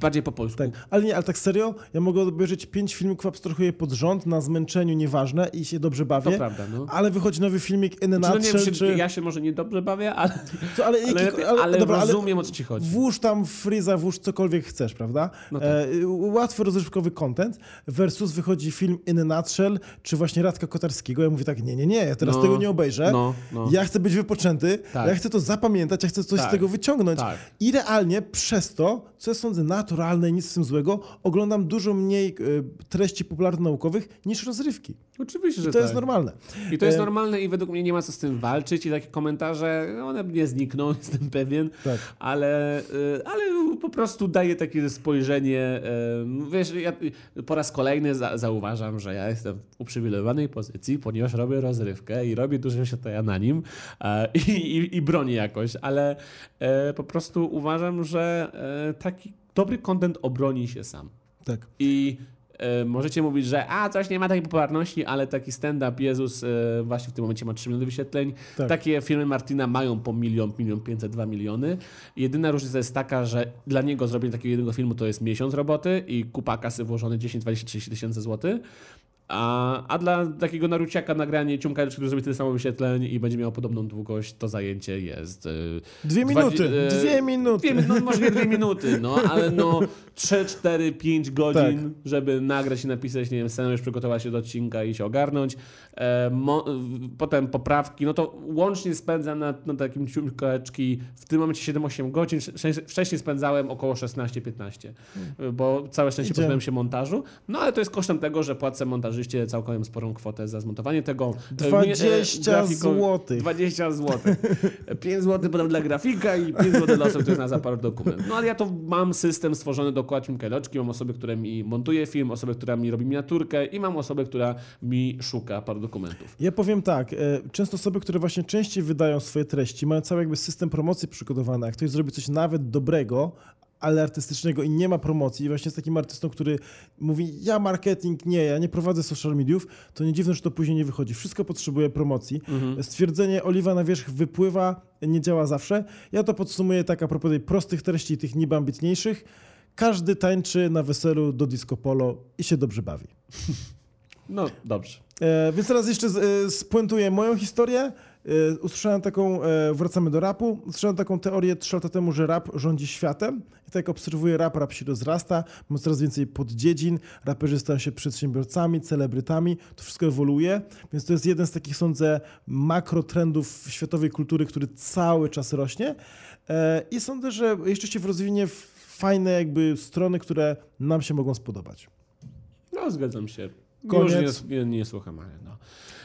bardziej po polsku. Tak, ale nie, ale tak serio, ja mogę obejrzeć pięć filmików abstrahuję pod rząd na zmęczeniu, nieważne i się dobrze bawię. To prawda, no. Ale wychodzi nowy filmik in a Czy no nie wiem, czy, ja się może nie dobrze bawię, ale, to, ale, ale, jaki- ale, dobra, ale rozumiem o co ci chodzi. włóż tam Freeza, włóż cokolwiek chcesz, prawda? No tak. e, łatwy, rozrywkowy content versus wychodzi film in a nutshell, czy właśnie Radka Kotarskiego. Ja mówię tak, nie, nie, nie, ja teraz No, tego nie obejrzę. no, no. Ja chcę być wypoczęty, Tak. ja chcę to zapamiętać, ja chcę coś Tak, z tego wyciągnąć. tak. I realnie przez to, co ja sądzę naturalne nic z tym złego, oglądam dużo mniej e, treści popularno-naukowych niż rozrywki. Oczywiście, że I to tak. jest normalne. I to jest E, normalne i według mnie nie ma co z tym walczyć i takie komentarze, one nie znikną, jestem pewien, Tak. ale, y, ale po prostu daje takie spojrzenie, wiesz, ja po raz kolejny za, zauważam, że ja jestem w uprzywilejowanej pozycji, ponieważ robię rozrywkę i robię dużo światła na nim e, i, i, i bronię jakoś, ale e, po prostu uważam, że e, taki dobry content obroni się sam. Tak. I e, możecie mówić, że a, coś nie ma takiej popularności, ale taki stand-up Jezus e, właśnie w tym momencie ma 3 miliony wyświetleń. Tak. Takie filmy Martina mają po milion, milion 500, 2 miliony. Jedyna różnica jest taka, że dla niego zrobienie takiego jednego filmu to jest miesiąc roboty i kupa kasy włożony 10, 20, 30 tysięcy złotych. A, a dla takiego naruciaka nagranie ciumka, który zrobi tyle samo wyświetleń i będzie miał podobną długość, to zajęcie jest... e, Dwie minuty, dwie minuty. Dwie, no, może nie dwie minuty, no, ale no 3, 4, 5 godzin, Tak. żeby nagrać i napisać, nie wiem, scenariusz, przygotować się do odcinka i się ogarnąć. E, mo, potem poprawki, no to łącznie spędzam na, na takim ciumkaczki w tym momencie 7-8 godzin. Wcześniej- spędzałem około 16-15, bo całe szczęście pozbyłem się montażu. No ale to jest kosztem tego, że płacę montażyście całkiem sporą kwotę za zmontowanie tego. E, 20 grafiko- złotych. 20 zł. 5 zł podam dla grafika i 5 zł dla osób, które zna zapar dokument. No ale ja to mam system stworzony dokładnie kajloczki, mam osobę, która mi montuje film, osobę, która mi robi miniaturkę i mam osobę, która mi szuka paru dokumentów. Ja powiem tak, e, często osoby, które właśnie częściej wydają swoje treści, mają cały jakby system promocji przygotowany. Jak ktoś zrobi coś nawet dobrego, ale artystycznego i nie ma promocji, i właśnie z takim artystą, który mówi, ja marketing nie, ja nie prowadzę social mediów, to nie dziwne, że to później nie wychodzi. Wszystko potrzebuje promocji. Stwierdzenie oliwa na wierzch wypływa, nie działa zawsze. Ja to podsumuję tak a propos tej prostych treści tych niby ambitniejszych. Każdy tańczy na weselu do disco polo i się dobrze bawi. No dobrze. E, więc teraz jeszcze z, e, spuentuję moją historię. E, usłyszałem taką, e, wracamy do rapu, usłyszałem taką teorię trzy lata temu, że rap rządzi światem. I tak jak obserwuję rap, rap się rozrasta, ma coraz więcej poddziedzin, raperzy stają się przedsiębiorcami, celebrytami, to wszystko ewoluuje, więc to jest jeden z takich, sądzę, makrotrendów światowej kultury, który cały czas rośnie. E, I sądzę, że jeszcze się rozwinie w fajne jakby strony, które nam się mogą spodobać. No zgadzam się. Koniec. Już nie, nie, słucham, ale no.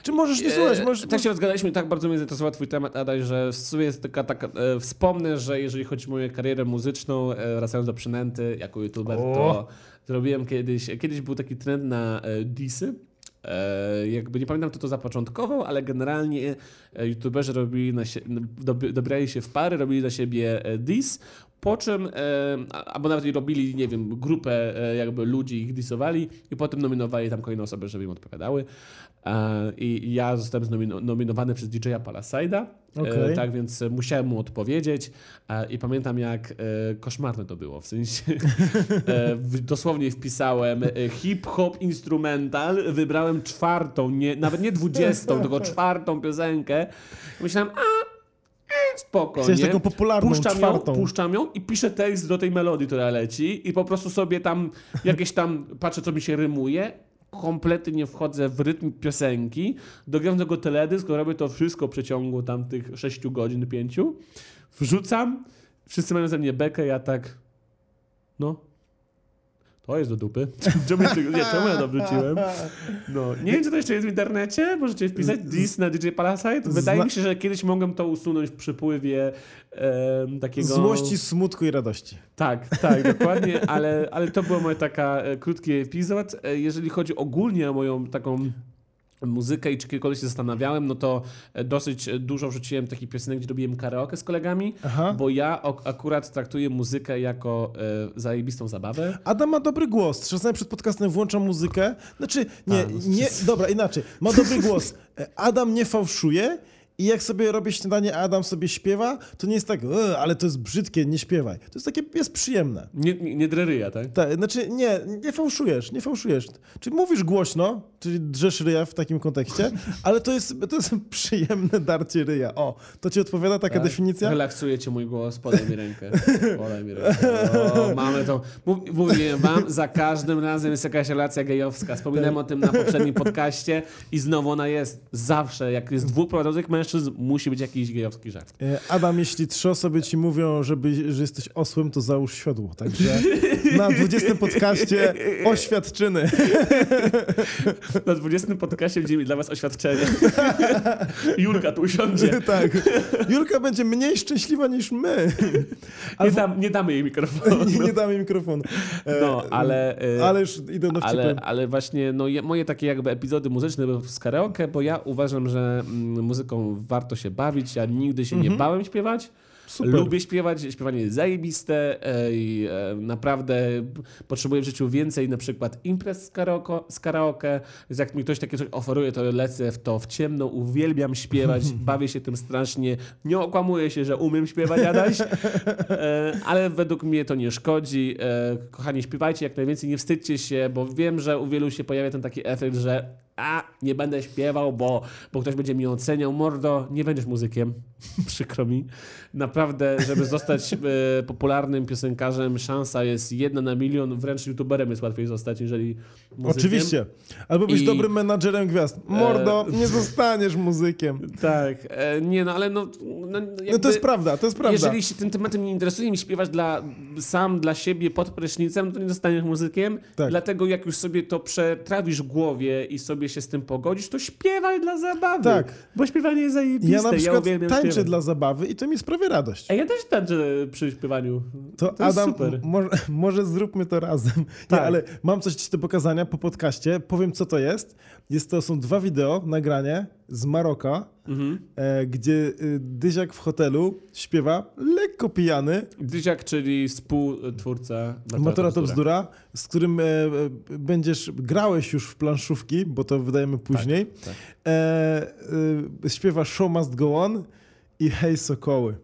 Czy możesz nie słuchać? E, Możesz, tak się rozgadaliśmy, tak bardzo mnie zainteresował twój temat, Adaś, że w sumie jest taka, taka e, wspomnę, że jeżeli chodzi o moją karierę muzyczną, e, wracając do przynęty jako youtuber, O! to zrobiłem kiedyś, kiedyś był taki trend na e, disy, E, jakby nie pamiętam, kto to zapoczątkował, ale generalnie e, youtuberzy robili na sie, dobrali się w pary, robili na siebie diss, po czym, e, albo nawet robili, nie wiem, grupę e, jakby ludzi, ich dissowali i potem nominowali tam kolejne osoby, żeby im odpowiadały. E, I ja zostałem nominowany przez DJ-a Palaside'a, Okej. e, tak więc musiałem mu odpowiedzieć e, i pamiętam jak e, koszmarne to było, w sensie w, dosłownie wpisałem hip-hop instrumental, wybrałem czwartą, nie, nawet nie dwudziestą, tylko czwartą piosenkę. Myślałem, a spoko, Chciałeś nie? taką popularną, puszczam czwartą. Ją, puszczam ją i piszę tekst do tej melodii, która leci i po prostu sobie tam jakieś tam, patrzę co mi się rymuje, kompletnie nie wchodzę w rytm piosenki, dogram do tego teledysk, robię to wszystko w przeciągu tam tych 6 godzin, 5, wrzucam, wszyscy mają ze mnie bekę, ja tak, no, to jest do dupy. Czemu, nie, czemu ja to wróciłem? No, nie wiem, czy to jeszcze jest w internecie, możecie wpisać dis na DJ Palasite. Wydaje Zna- mi się, że kiedyś mogłem to usunąć w przypływie em, takiego... Złości, smutku i radości. Tak, tak, dokładnie, ale, ale to była moja taka e, krótki epizod. E, Jeżeli chodzi ogólnie o moją taką muzykę i czy kiedykolwiek się zastanawiałem, no to e, dosyć e, dużo wrzuciłem takich piosenek, gdzie robiłem karaoke z kolegami, Aha. bo ja akurat traktuję muzykę jako e, zajebistą zabawę. Adam ma dobry głos. Czasami przed podcastem włącza muzykę. Znaczy, nie, Tak. nie, dobra, inaczej. Ma dobry głos. Adam nie fałszuje i jak sobie robię śniadanie, Adam sobie śpiewa, to nie jest tak, "E, ale to jest brzydkie, nie śpiewaj. To jest takie, jest przyjemne. Nie, nie, nie dreryja, tak? Tak, znaczy nie, nie fałszujesz, nie fałszujesz. Czyli mówisz głośno, czyli drzesz ryja w takim kontekście, ale to jest, to jest przyjemne darcie ryja. O, to ci odpowiada taka Tak. definicja? Relaksuje cię mój głos, podaj mi rękę. Podaj mi rękę. O, mamy to. Mów- Mówiłem wam, za każdym razem jest jakaś relacja gejowska. Wspominałem o tym na poprzednim podcaście i znowu ona jest. Zawsze, jak jest dwóch prowadzących mężczyzn, musi być jakiś gejowski żart. E, Adam, jeśli trzy osoby ci mówią, żeby, że jesteś osłem, to załóż siodło. Także na 20 podcaście oświadczyny. Na 20 podcaście będziemy dla was oświadczenie. Julka tu usiądzie. tak. Julka będzie mniej szczęśliwa niż my. Nie, dam, nie damy jej mikrofonu. Nie, nie damy mikrofonu. E, No, ale... e, Ale już idę do Ale, ale właśnie no, je- moje takie jakby epizody muzyczne były z karaoke, bo ja uważam, że mm, muzyką warto się bawić. Ja nigdy się nie bałem śpiewać. Super. Lubię śpiewać, śpiewanie jest zajebiste i e, naprawdę potrzebuję w życiu więcej na przykład imprez z karaoke, z karaoke. Więc jak mi ktoś takie coś oferuje, to lecę w to w ciemno, uwielbiam śpiewać, bawię się tym strasznie. Nie okłamuję się, że umiem śpiewać, Adaś, e, ale według mnie to nie szkodzi. E, kochani, śpiewajcie jak najwięcej, nie wstydźcie się, bo wiem, że u wielu się pojawia ten taki efekt, że a, nie będę śpiewał, bo, bo ktoś będzie mi oceniał. Mordo, nie będziesz muzykiem. Przykro mi. Naprawdę, żeby zostać e, popularnym piosenkarzem, szansa jest jedna na milion. Wręcz youtuberem jest łatwiej zostać, jeżeli muzykiem. Oczywiście. Albo być I- dobrym menadżerem gwiazd. Mordo, nie zostaniesz muzykiem. Tak. E, nie, no ale no... No, No jakby- to jest prawda, to jest prawda. Jeżeli się tym tematem nie interesuje i śpiewasz dla, sam dla siebie pod prysznicem, to nie zostaniesz muzykiem. Tak. Dlatego jak już sobie to przetrawisz w głowie i sobie się z tym pogodzisz, to śpiewaj dla zabawy. Tak. Bo śpiewanie jest zajebiste. Ja na przykład uwielbiam tańczę śpiewać. dla zabawy i to mi sprawia radość. A ja też tańczę przy śpiewaniu. To, To jest Adam, może, może zróbmy to razem. Tak. Nie, ale mam coś ci do pokazania po podcaście. Powiem, co to jest. Jest to są dwa wideo, nagranie z Maroka, Mhm. e, gdzie y, Dyziak w hotelu śpiewa lekko pijany. Dyziak, czyli współtwórca Matura to bzdura, z którym e, e, będziesz, grałeś już w planszówki, bo to wydajemy później. tak. E, e, śpiewa Show Must Go On i Hej Sokoły.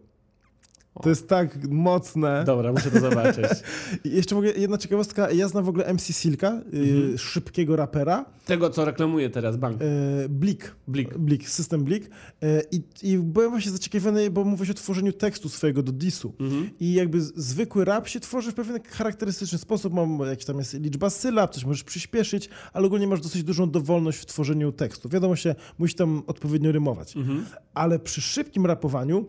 To jest tak mocne. Dobra, muszę to zobaczyć. Jeszcze mogę, jedna ciekawostka, ja znam w ogóle MC Silka, Mhm. y, szybkiego rapera, Tego, co reklamuje teraz bank. y, Blik. Blik. Blik, system Blik. Y, I, I byłem właśnie zaciekawiony, bo mówisz o tworzeniu tekstu swojego do disu. Mhm. I jakby zwykły rap się tworzy w pewien charakterystyczny sposób. Mam jakiś tam jest liczba sylab, coś możesz przyspieszyć, ale ogólnie masz dosyć dużą dowolność w tworzeniu tekstu. Wiadomo się, musi tam odpowiednio rymować. Mhm. Ale przy szybkim rapowaniu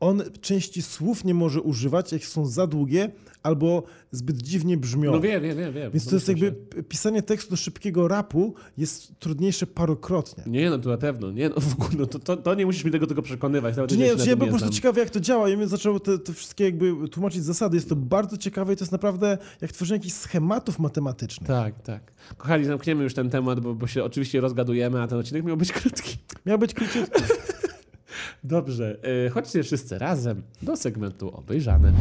on części słów nie może używać, jak są za długie albo zbyt dziwnie brzmią. No wiem, wiem, wiem. wiem. Więc to jest jakby pisanie tekstu do szybkiego rapu jest trudniejsze parokrotnie. Nie, no to na pewno. Nie, no, w ogóle, no, to, to, to nie musisz mi tego tylko przekonywać. Nawet nie, na ja byłem po prostu ciekawy, jak to działa i mnie zaczęło te, te wszystkie jakby tłumaczyć zasady. Jest to bardzo ciekawe i to jest naprawdę jak tworzenie jakichś schematów matematycznych. Tak, tak. Kochani, zamkniemy już ten temat, bo, bo się oczywiście rozgadujemy, a ten odcinek miał być krótki. Miał być króciutki. Dobrze, y, chodźcie wszyscy razem do segmentu obejrzane.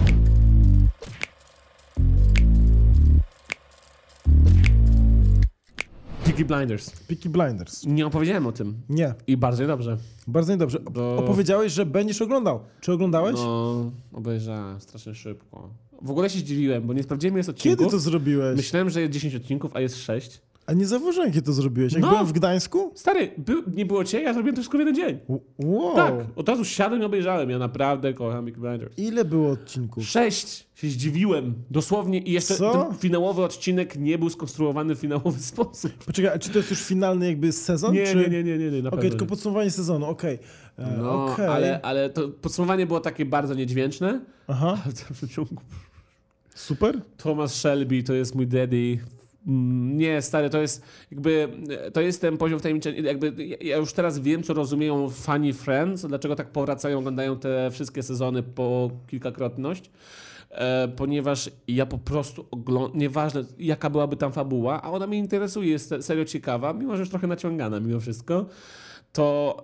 Peaky Blinders. Peaky Blinders. Nie opowiedziałem o tym. Nie, I bardzo dobrze. bardzo niedobrze. Bo- Opowiedziałeś, że będziesz oglądał. Czy oglądałeś? No, obejrzałem strasznie szybko. W ogóle się zdziwiłem, bo nie sprawdziłem jest Kiedy odcinków. to zrobiłeś? Myślałem, że jest 10 odcinków, a jest 6. A nie zauważyłem, kiedy to zrobiłeś. Jak No. byłem w Gdańsku? Stary, był, nie było cię, ja zrobiłem to wszystko w jeden dzień. Wow. Tak, od razu siadłem i obejrzałem. Ja naprawdę kocham Peaky Blinders. Ile było odcinków? Sześć się zdziwiłem. Dosłownie. I jeszcze Co? ten finałowy odcinek nie był skonstruowany w finałowy sposób. Poczekaj, a czy to jest już finalny jakby sezon? Nie, czy... nie, nie, nie, nie, nie Okej, pewno tylko nie. podsumowanie sezonu, okej. E, No, okej. ale, ale to podsumowanie było takie bardzo niedźwięczne. Aha, Ale w dalszym ciągu super. Thomas Shelby to jest mój daddy. Mm, Nie, stary, to jest jakby, to jest ten poziom wtajemniczenia, jakby ja- już teraz wiem, co rozumieją fani Friends, dlaczego tak powracają, oglądają te wszystkie sezony po kilkakrotność, e, ponieważ ja po prostu oglądam, nieważne jaka byłaby tam fabuła, a ona mnie interesuje, jest se- serio ciekawa, mimo że już trochę naciągana mimo wszystko, to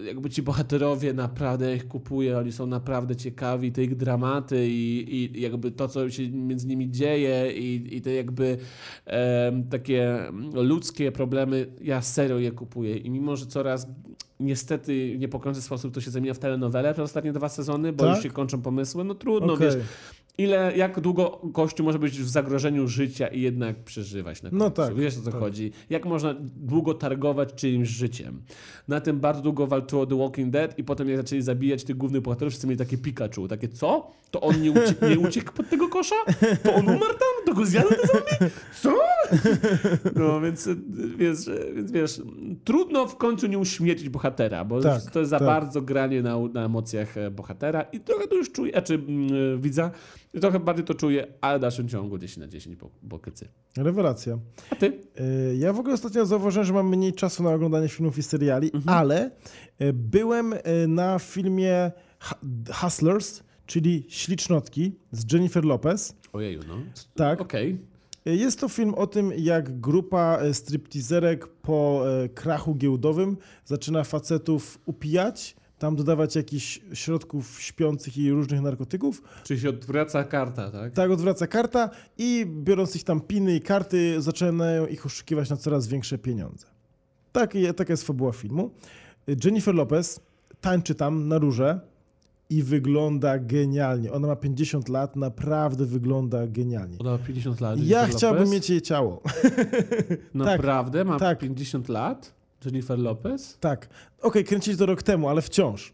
e, jakby ci bohaterowie naprawdę ich kupuję, oni są naprawdę ciekawi, te ich dramaty i, i jakby to, co się między nimi dzieje i, i te jakby em, takie ludzkie problemy, ja serio je kupuję i mimo, że coraz niestety w niepokojący sposób to się zamienia w telenowelę przez ostatnie dwa sezony, bo Tak? już się kończą pomysły, no trudno, Okej. wiesz, ile, jak długo gościu może być w zagrożeniu życia i jednak przeżywać na końcu. No tak, Wiesz o co tak. chodzi? Jak można długo targować czyimś życiem? Na tym bardzo długo walczyło The Walking Dead i potem jak zaczęli zabijać tych głównych bohaterów, wszyscy mieli takie Pikachu. Takie, co? To on nie uciekł, nie uciekł pod tego kosza? To on umarł tam? To go zjadł te zombie? Co? No więc, więc, więc wiesz, trudno w końcu nie uśmiecić bohatera, bo Tak, to jest za tak. bardzo granie na, na emocjach e, bohatera i trochę to już czuję, znaczy mm, widza, i trochę bardziej to czuję, ale w dalszym ciągu 10 na 10 bo, bo kycy. Rewelacja. A ty? E, Ja w ogóle ostatnio zauważyłem, że mam mniej czasu na oglądanie filmów i seriali, Mhm. ale e, byłem e, na filmie Hu- Hustlers, czyli Ślicznotki z Jennifer Lopez. Ojeju, no. Tak. Okej. E, Jest to film o tym, jak grupa stripteaserek po krachu giełdowym zaczyna facetów upijać, tam dodawać jakichś środków śpiących i różnych narkotyków. Czyli się odwraca karta, tak? Tak odwraca karta i biorąc ich tam piny i karty, zaczynają ich oszukiwać na coraz większe pieniądze. Tak, taka jest fabuła filmu. Jennifer Lopez tańczy tam na róże i wygląda genialnie. Ona ma 50 lat, naprawdę wygląda genialnie. Ona ma 50 lat. Ja Jennifer chciałbym Lopez? mieć jej ciało. Naprawdę? Ma tak. 50 lat? Jennifer Lopez? Tak. Okej, kręcili to rok temu, ale wciąż.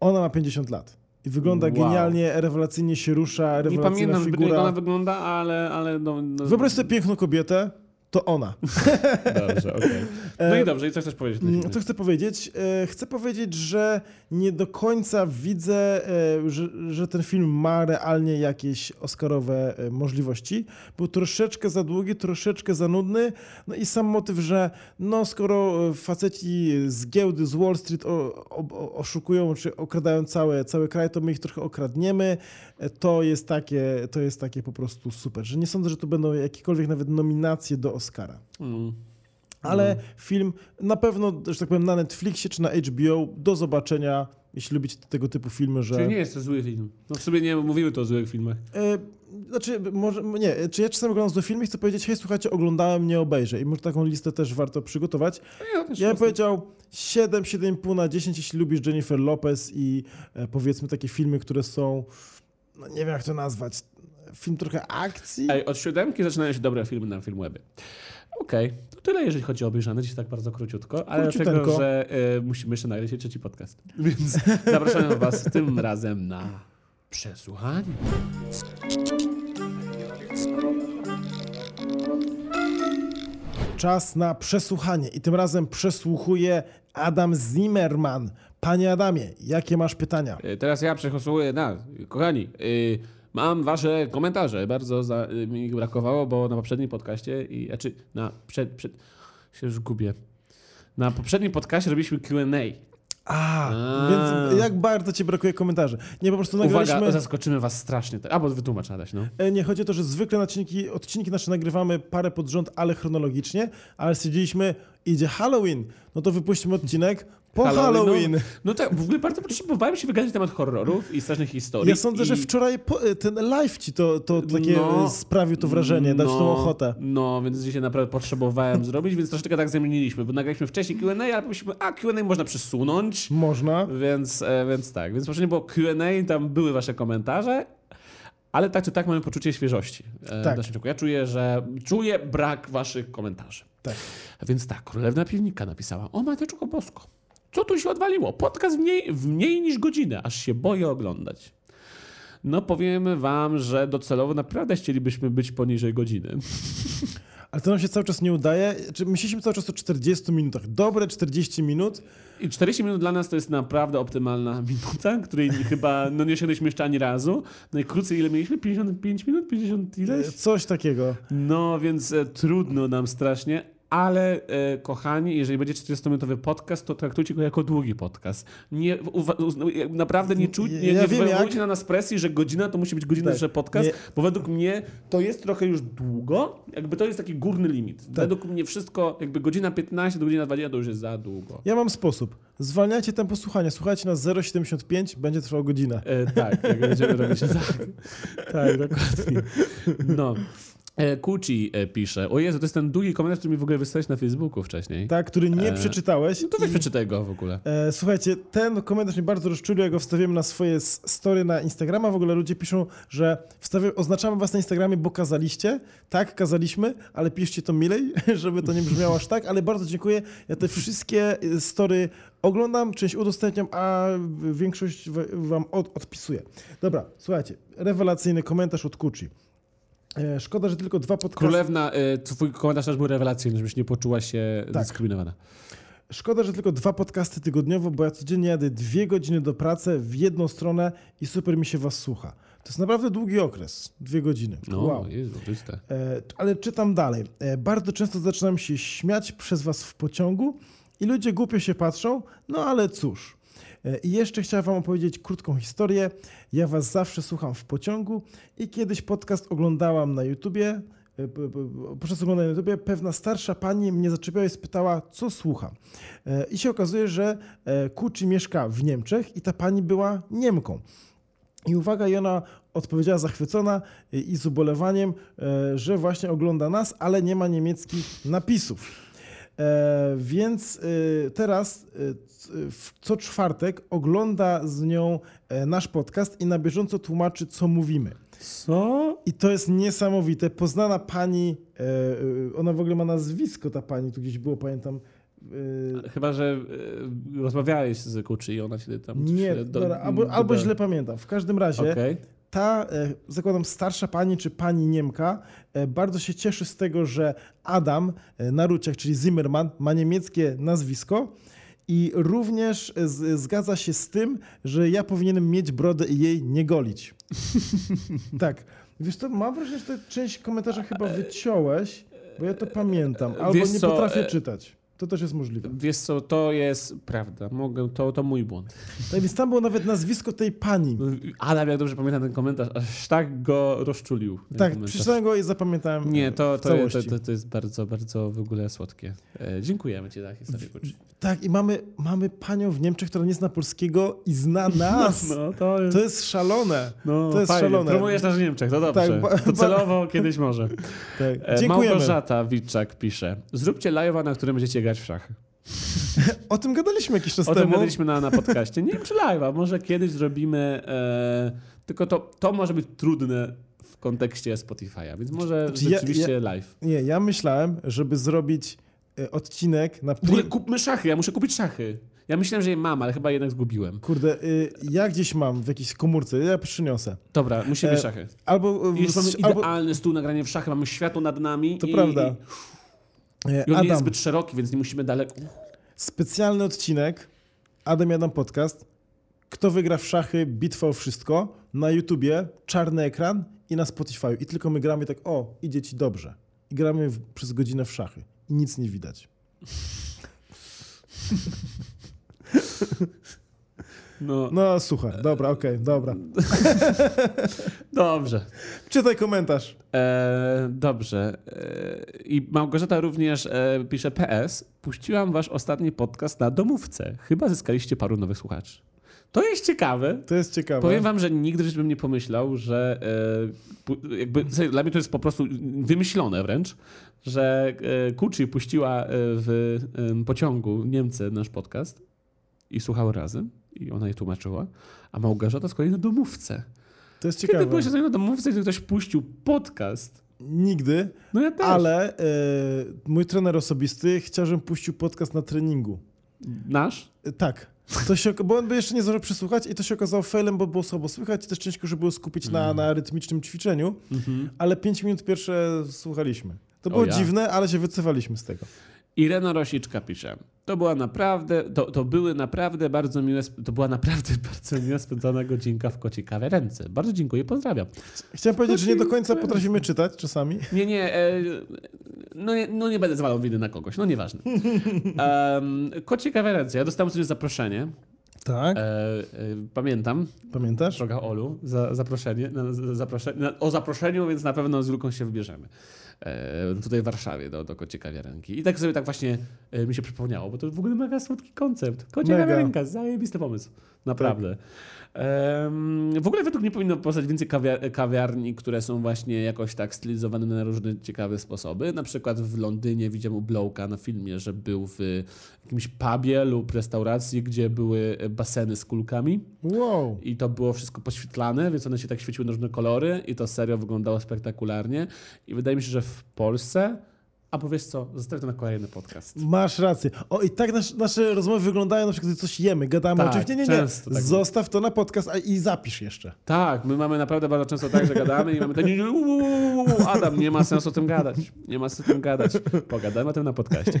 Ona ma 50 lat. I wygląda Wow. genialnie, rewelacyjnie się rusza, Nie rewelacyjna pamiętam zbytnio, jak figura. ona wygląda, ale... ale no, no, Wyobraź sobie piękną kobietę, to ona. Dobrze, okej. No i dobrze, i co chcesz powiedzieć? Mm? Co chcę powiedzieć? E, Chcę powiedzieć, że nie do końca widzę, e, że, że ten film ma realnie jakieś oscarowe e, możliwości. Był troszeczkę za długi, troszeczkę za nudny. No i sam motyw, że no skoro e, faceci z giełdy, z Wall Street o, o, oszukują czy okradają cały, cały kraj, to my ich trochę okradniemy. E, To jest, takie, to jest takie po prostu super. Że nie sądzę, że tu będą jakiekolwiek nawet nominacje do Oscara. Mm. Ale film na pewno, że tak powiem, na Netflixie czy na HBO do zobaczenia, jeśli lubicie tego typu filmy, że... Czyli nie jest to zły film. No w sobie nie mówiły to o złych filmach. E, znaczy, może, nie, czy ja czasem oglądam filmu i chcę powiedzieć, hej, słuchajcie, oglądałem, nie obejrzę. I może taką listę też warto przygotować. Ja, też Ja bym powiedział 7, 7,5 na 10, jeśli lubisz Jennifer Lopez i e, powiedzmy takie filmy, które są, no nie wiem jak to nazwać, film trochę akcji. Ej, od siódemki zaczynają się dobre filmy na Filmwebie. Okej, to tyle jeżeli chodzi o obejrzane, dzisiaj tak bardzo króciutko, ale dlatego, że e, musimy jeszcze nagrać trzeci podcast. Więc zapraszamy was tym razem na przesłuchanie. czas na przesłuchanie i tym razem przesłuchuje Adam Zimmerman. Panie Adamie, jakie masz pytania? E, Teraz ja przegłosuję na. Kochani, y, mam wasze komentarze. Bardzo za, y, mi brakowało, bo na poprzednim podcaście, i, znaczy na przed, przed, się już gubię. Na poprzednim podcaście robiliśmy Q&A. A, A. więc jak bardzo ci brakuje komentarzy? Nie, po prostu nagraliśmy... Uwaga, zaskoczymy was strasznie. Albo wytłumacz Adaś, no. E, Nie, chodzi o to, że zwykle odcinki, odcinki nasze nagrywamy parę pod rząd, ale chronologicznie, ale stwierdziliśmy, idzie Halloween, no to wypuścimy odcinek po Halloween. No, no tak, w ogóle bardzo potrzebowałem się wygadać na temat horrorów i strasznych historii. Ja sądzę, i... że wczoraj po, e, ten live ci to, to takie No. e, sprawił to wrażenie, dać tą ochotę. No, więc dzisiaj naprawdę potrzebowałem zrobić, więc troszeczkę tak zmieniliśmy, bo nagraliśmy wcześniej Q&A, ale pomyśleliśmy, a Q&A można przesunąć, Można. więc, e, więc tak. Więc poprzednio było Q&A, tam były wasze komentarze, ale tak czy tak mamy poczucie świeżości. Tak. w naszym ciągu. Ja czuję, że czuję brak waszych komentarzy. Tak. Więc tak, Królewna Piwnika napisała, o Mateczko Bosko, co tu się odwaliło? Podcast w mniej, w mniej niż godzinę, aż się boję oglądać. No powiemy wam, że docelowo naprawdę chcielibyśmy być poniżej godziny. Ale to nam się cały czas nie udaje. Czy Myśleliśmy cały czas o 40 minutach. Dobre 40 minut. I 40 minut dla nas to jest naprawdę optymalna minuta, której chyba no nie osiągnęliśmy jeszcze ani razu. Najkrócej ile mieliśmy? 55 minut? 50 E, ileś? Coś takiego. No więc e, trudno nam strasznie. Ale e, kochani, jeżeli będzie 40-minutowy podcast, to traktujcie go jako długi podcast. Nie, uwa- uzna- naprawdę nie, czuć, nie, Ja nie wiem wywołujcie jak. na nas presji, że godzina to musi być godzina, Tak. że podcast, Nie. bo według mnie to jest trochę już długo. Jakby to jest taki górny limit. Tak. Według mnie wszystko, jakby godzina 15 do godzina 20 to już jest za długo. Ja mam sposób. Zwalniajcie tempo słuchania. Słuchajcie na 0,75, będzie trwało godzinę. E, tak, jak będziemy robić tak. Tak, dokładnie. No. E, Kuci e, pisze, o Jezu, to jest ten długi komentarz, który mi w ogóle wysłałeś na Facebooku wcześniej. Tak, który nie E, przeczytałeś. No to weź I- przeczytaj go w ogóle. E, słuchajcie, ten komentarz mnie bardzo rozczulił, ja go wstawiłem na swoje story na Instagrama. W ogóle ludzie piszą, że wstawiam, oznaczamy was na Instagramie, bo kazaliście. Tak, kazaliśmy, ale piszcie to milej, żeby to nie brzmiało aż tak, ale bardzo dziękuję. Ja te wszystkie e, story oglądam, część udostępniam, a większość wam od, odpisuję. Dobra, słuchajcie, rewelacyjny komentarz od Kuchi. E, szkoda, że tylko dwa podcasty... Królewna, e, twój komentarz też był rewelacyjny, żebyś nie poczuła się Tak. dyskryminowana. Szkoda, że tylko dwa podcasty tygodniowo, bo ja codziennie jadę dwie godziny do pracy w jedną stronę i super mi się was słucha. To jest naprawdę długi okres, dwie godziny. No, Wow. Jezu, czyste. E, ale czytam dalej. E, bardzo często zaczynam się śmiać przez was w pociągu i ludzie głupio się patrzą, no ale cóż. E, I jeszcze chciałem wam opowiedzieć krótką historię. Ja was zawsze słucham w pociągu i kiedyś podcast oglądałam na YouTubie. E, Podczas oglądania na YouTubie pewna starsza pani mnie zaczepiła i spytała, co słucham. E, I się okazuje, że Kuczy mieszka w Niemczech i ta pani była Niemką. I uwaga, i ona odpowiedziała zachwycona i z ubolewaniem, że właśnie ogląda nas, ale nie ma niemieckich napisów. E, Więc y, teraz w- co czwartek ogląda z nią e, nasz podcast i na bieżąco tłumaczy, co mówimy. Co? I to jest niesamowite. Poznana pani, e, e, ona w ogóle ma nazwisko, ta pani, tu gdzieś było, pamiętam. e, Chyba, że e, rozmawiałeś z Kuczy i ona się tam... Nie, do- dobra, albo, albo źle pamiętam. W każdym razie Okej. Ta, e, zakładam, starsza pani czy pani Niemka e, bardzo się cieszy z tego, że Adam e, Naruciak, czyli Zimmerman, ma niemieckie nazwisko i również z, zgadza się z tym, że ja powinienem mieć brodę i jej nie golić. tak. Wiesz co, mam wrażenie, że tę część komentarza chyba wyciąłeś, bo ja to pamiętam, albo Wiesz nie co, potrafię e, czytać. To też jest możliwe. Wiesz co, to jest prawda. Mogę, to, to mój błąd. Tak więc tam było nawet nazwisko tej pani. Adam, jak dobrze pamiętam ten komentarz, aż tak go rozczulił. Tak, przeczytałem go i zapamiętałem Nie, to, to, to, to, to jest bardzo, bardzo w ogóle słodkie. E, dziękujemy Ci za historię. Tak, i mamy, mamy panią w Niemczech, która nie zna polskiego i zna nas. No, to jest... To jest szalone. No, to jest fajnie. szalone. Promujesz nas w Niemczech, to dobrze. Tak, ba- to celowo kiedyś może. Tak. E. Małgorzata Witczak pisze. Zróbcie live'a, na którym będziecie grać w szachy. O tym gadaliśmy jakiś czas O tym temu. gadaliśmy na, na podcaście. Nie wiem, czy live'a. Może kiedyś zrobimy... E, tylko to, to może być trudne w kontekście Spotify'a, więc może Znaczy, ja- rzeczywiście live. Nie, ja myślałem, żeby zrobić e, odcinek na... W ogóle kupmy szachy, ja muszę kupić szachy. Ja myślałem, że je mam, ale chyba jednak zgubiłem. Kurde, y, ja gdzieś mam w jakiejś komórce, ja przyniosę. Dobra, musimy E, szachy. Albo... I już mamy albo idealny stół nagranie w szachy, mamy światło nad nami. to i, prawda. I, E, I on nie jest Adam, zbyt szeroki, więc nie musimy daleko. specjalny odcinek Adam i Adam Podcast. Kto wygra w szachy, bitwa o wszystko. Na YouTubie, czarny ekran i na Spotify. I tylko my gramy tak, o, idzie ci dobrze. I gramy w, przez godzinę w szachy. I nic nie widać. No, No słuchaj, dobra, okej, dobra. dobrze. Czytaj komentarz. E, dobrze. E, I Małgorzata również e, pisze PS. Puściłam wasz ostatni podcast na domówce. Chyba zyskaliście paru nowych słuchaczy. To jest ciekawe. To jest ciekawe. Powiem wam, że nigdy bym nie pomyślał, że e, jakby, dla mnie to jest po prostu wymyślone wręcz, że e, Kuczy puściła e, w e, pociągu Niemcy nasz podcast i słuchały razem i ona je tłumaczyła, a Małgorzata z kolei na domówce. To jest Kiedy ciekawe. byłeś na domówce, gdy ktoś puścił podcast? Nigdy, No ja też. ale e, mój trener osobisty chciał, żebym puścił podcast na treningu. Nasz? E, Tak. To się, bo on by jeszcze nie zdążył przesłuchać i to się okazało failem, bo było słabo słychać i też ciężko, żeby było skupić na, Mm. na rytmicznym ćwiczeniu, Mhm. ale 5 minut pierwsze słuchaliśmy. To było ja. dziwne, ale się wycofaliśmy z tego. Irena Rosiczka pisze. To była naprawdę, to, to były naprawdę bardzo miłe, to była naprawdę bardzo miła spędzona godzinka w kocie kawiarence. Bardzo dziękuję, pozdrawiam. Chciałem powiedzieć, że nie do końca potrafimy czytać czasami. Nie, nie, e, no, nie no nie będę zwalał winy na kogoś, no nieważne. Um, kocie kawiarence, ja dostałem sobie zaproszenie, Tak, e, e, pamiętam, pamiętasz? droga Olu, za zaproszenie, na, za zaproszenie na, o zaproszeniu, więc na pewno z Luką się wybierzemy. E, tutaj w Warszawie do, do Kocie Kawiarenki. I tak sobie tak właśnie e, mi się przypomniało, bo to w ogóle mega słodki koncept. Kocie Mega. Kawiarenka, zajebisty pomysł. Naprawdę. Em, w ogóle według mnie powinno powstać więcej kawia- kawiarni, które są właśnie jakoś tak stylizowane na różne ciekawe sposoby. Na przykład w Londynie widziałem u Blowka na filmie, że był w jakimś pubie lub restauracji, gdzie były baseny z kulkami. Wow. I to było wszystko poświetlane, więc one się tak świeciły na różne kolory i to serio wyglądało spektakularnie. I wydaje mi się, że w Polsce, a powiesz co, zostawię to na kolejny podcast. Masz rację. O, i tak nasz, nasze rozmowy wyglądają, na przykład, gdy coś jemy, gadamy. Tak, Oczywiście nie, nie. często tak Zostaw to na podcast a, i zapisz jeszcze. Tak, my mamy naprawdę bardzo często tak, że gadamy i mamy nie, nie, u, Adam, nie ma sensu o tym gadać. Nie ma sensu o tym gadać. Pogadajmy o tym na podcaście.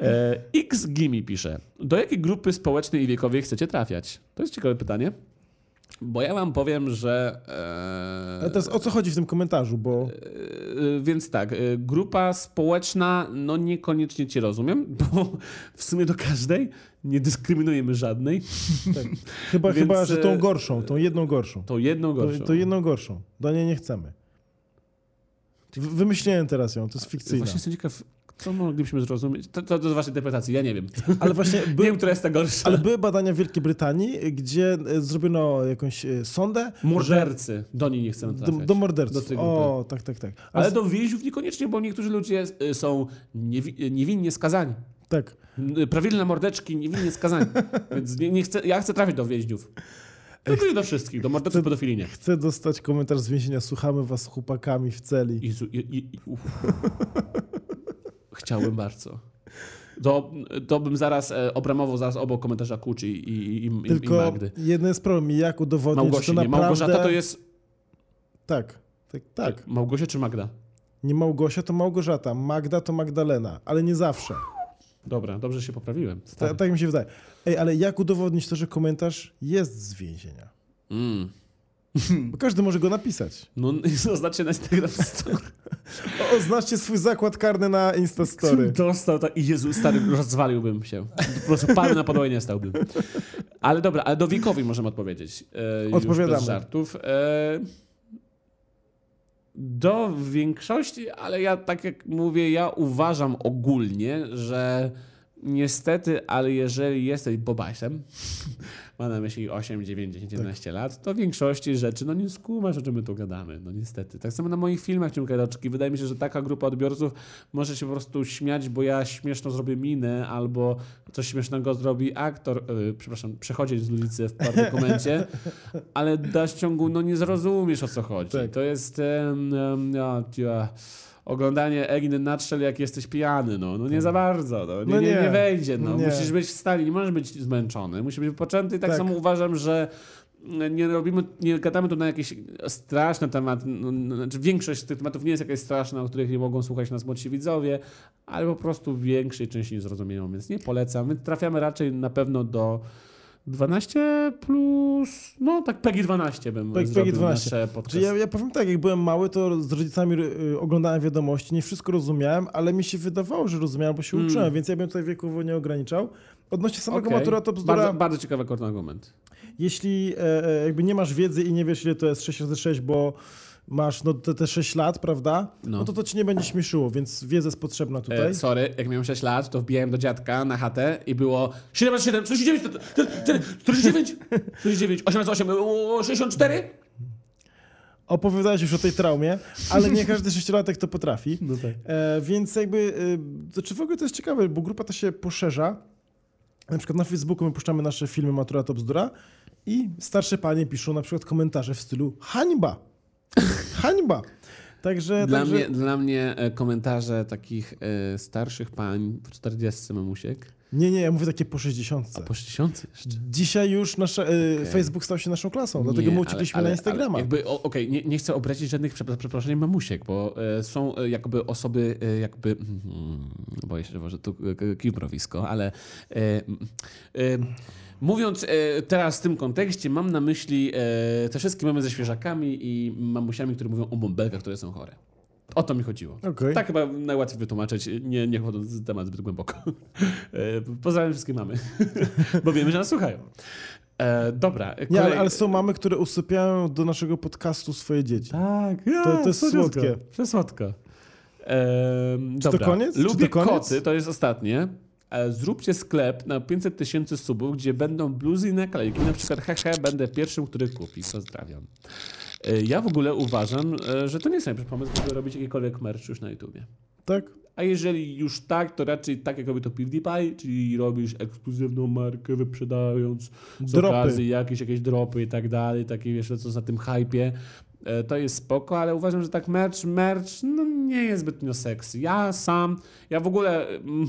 E, X Gimi pisze, do jakiej grupy społecznej i wiekowej chcecie trafiać? To jest ciekawe pytanie. Bo ja wam powiem, że... E, Ale teraz o co chodzi w tym komentarzu, bo E, Więc tak, e, grupa społeczna, no niekoniecznie cię rozumiem, bo w sumie do każdej nie dyskryminujemy żadnej. tak, chyba, Więc, chyba, że tą e, gorszą, tą jedną gorszą. To jedną gorszą. To, to jedną gorszą. Do niej nie chcemy. Wymyśliłem teraz ją, to jest fikcyjna. Właśnie jestem ciekaw, co moglibyśmy zrozumieć. To, to do waszej interpretacji, ja nie wiem. Ale właśnie Nie by, wiem, która jest ta gorsza. ale były badania w Wielkiej Brytanii, gdzie e, zrobiono jakąś e, sondę Mordercy, do niej nie chcemy do, trafiać. do morderców. Do grupy. o, tak, tak, tak. Ale Ale do więźniów niekoniecznie, bo niektórzy ludzie y, są niewi- niewinnie skazani. tak. Prawilne mordeczki niewinnie skazani. Więc nie, nie chcę, ja chcę trafić do więźniów. Tylko nie do wszystkich, do morderców pedofili nie. Chcę dostać komentarz z więzienia. Słuchamy was z chłopakami w celi. Jezu, i, i. Chciałbym bardzo. To, to bym zaraz e, obramował zaraz obok komentarza Kuczy i, i, i, i Tylko Magdy. jeden jest problem. Jak udowodnić, Małgosi, że to naprawdę... Małgorzata to jest... Tak, tak, tak. Małgosia czy Magda? Nie Małgosia to Małgorzata, Magda to Magdalena, ale nie zawsze. Dobra, dobrze się poprawiłem. Ta, tak mi się wydaje. Ej, ale jak udowodnić to, że komentarz jest z więzienia? Mm. Bo każdy może go napisać. No, oznaczcie na Instagram story. Oznaczcie swój zakład karny na Instastory. Dostał tak i Jezu, stary, rozwaliłbym się. Po prostu palmy na podłogę nie stałbym. Ale dobra, ale do wiekowej możemy odpowiedzieć. E, już Odpowiadamy. Bez żartów. E, do większości, ale ja tak jak mówię, ja uważam ogólnie, że niestety, ale jeżeli jesteś bobajsem, ma na myśli 8, 9, 10, 11 lat, to w większości rzeczy, no nie skumasz, o czym my tu gadamy, no niestety. Tak samo na moich filmach Ciumkadoczki, wydaje mi się, że taka grupa odbiorców może się po prostu śmiać, bo ja śmieszno zrobię minę, albo coś śmiesznego zrobi aktor, yy, przepraszam, przechodzić z ulicy w pewnym komencie, ale w ciągu, no nie zrozumiesz o co chodzi. Tak. To jest no, tia, oglądanie Egin Nutshell, jak jesteś pijany, no, no nie za bardzo, no, nie, No nie, nie nie. wejdzie, no, Nie. musisz być w stali, nie możesz być zmęczony, musisz być wypoczęty i tak, Tak. samo uważam, że nie robimy, nie gadamy tu na jakieś straszne tematy, no, no, znaczy większość tych tematów nie jest jakaś straszna, o których nie mogą słuchać nas młodsi widzowie, ale po prostu w większej części nie zrozumieją, więc nie polecam. My trafiamy raczej na pewno do 12 plus, no tak PEGI 12 bym PEGI zrobił 12. nasze Czy podcasty. ja, ja powiem tak, jak byłem mały, to z rodzicami y, oglądałem wiadomości, nie wszystko rozumiałem, ale mi się wydawało, że rozumiałem, bo się Mm. uczyłem, więc ja bym tutaj wiekowo nie ograniczał. Odnośnie samego Okej. matura to bzdura, Bardzo, bardzo ciekawy argument. jeśli e, e, jakby nie masz wiedzy i nie wiesz, ile to jest 6 razy 6, bo masz no, te, te 6 lat, prawda? No. No. to to ci nie będzie śmieszyło, więc wiedza jest potrzebna tutaj. E, sorry, jak miałem 6 lat, to wbijałem do dziadka na chatę i było 7 razy 7, 49, 49, 49, 8 razy 8, 64? Opowiadałeś już o tej traumie, ale nie każdy sześciolatek to potrafi. No tak. E, więc jakby, e, to czy w ogóle to jest ciekawe, bo grupa ta się poszerza. Na przykład na Facebooku my puszczamy nasze filmy Matura to bzdura i starsze panie piszą na przykład komentarze w stylu hańba, hańba. Także, Dla, także mnie, dla mnie e, komentarze takich e, starszych pań w 40 mamusiek, nie, nie, ja mówię takie po 60. a po 60 jeszcze. Dzisiaj już nasza, e, Facebook stał się naszą klasą, dlatego Nie, my uciekliśmy ale- na ale- Instagrama. Jakby, o- okej, nie, nie chcę obrazić żadnych przepra- przeproszeniem mamusiek, bo e, są e, jakby osoby, jakby, mm, boję się, że może tu kibrowisko, ale mówiąc e, teraz w tym kontekście, mam na myśli e, te wszystkie mamy ze świeżakami i mamusiami, które mówią o bąbelkach, które są chore. O to mi chodziło. Okej. Tak chyba najłatwiej wytłumaczyć, nie, nie wchodząc w temat zbyt głęboko. E, Pozdrawiam wszystkie mamy, bo wiemy, że nas słuchają. E, dobra. Nie, kolej- ale, ale są mamy, które usypiają do naszego podcastu swoje dzieci. tak, ja, To- to jest słodkie. Przesłodko. Ehm, Czy to dobra. koniec? Czy Lubię to koniec? koty, to jest ostatnie. E, Zróbcie sklep na 500 tysięcy subów, gdzie będą bluzy i naklejki. Na przykład hehe, będę pierwszym, który kupi. Pozdrawiam. E, Ja w ogóle uważam, e, że to nie jest najlepszy pomysł, żeby robić jakikolwiek merch już na YouTubie. Tak? A jeżeli już tak, to raczej tak jak robi to PewDiePie, czyli robisz ekskluzywną markę, wyprzedając z Dropy. okazji jakieś, jakieś dropy i tak dalej, takie wiesz, co na tym hypie. E, To jest spoko, ale uważam, że tak merch, merch no nie jest zbytnio sexy. Ja sam, ja w ogóle mm,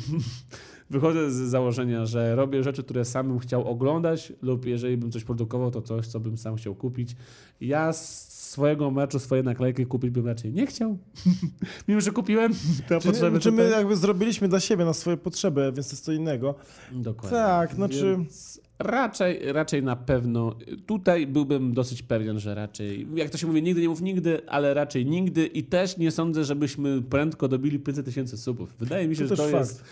wychodzę z założenia, że robię rzeczy, które sam bym chciał oglądać lub jeżeli bym coś produkował, to coś, co bym sam chciał kupić. Ja z swojego meczu, swoje naklejki kupić bym raczej nie chciał. Mimo, że kupiłem te Czy, potrzeby. czy my tutaj. jakby zrobiliśmy dla siebie, na swoje potrzeby, więc to jest co innego. Dokładnie. Tak, znaczy- Więc raczej, raczej na pewno. Tutaj byłbym dosyć pewien, że raczej, jak to się mówi, nigdy nie mów nigdy, ale raczej nigdy i też nie sądzę, żebyśmy prędko dobili 500 tysięcy subów. Wydaje mi się, To że to fakt. jest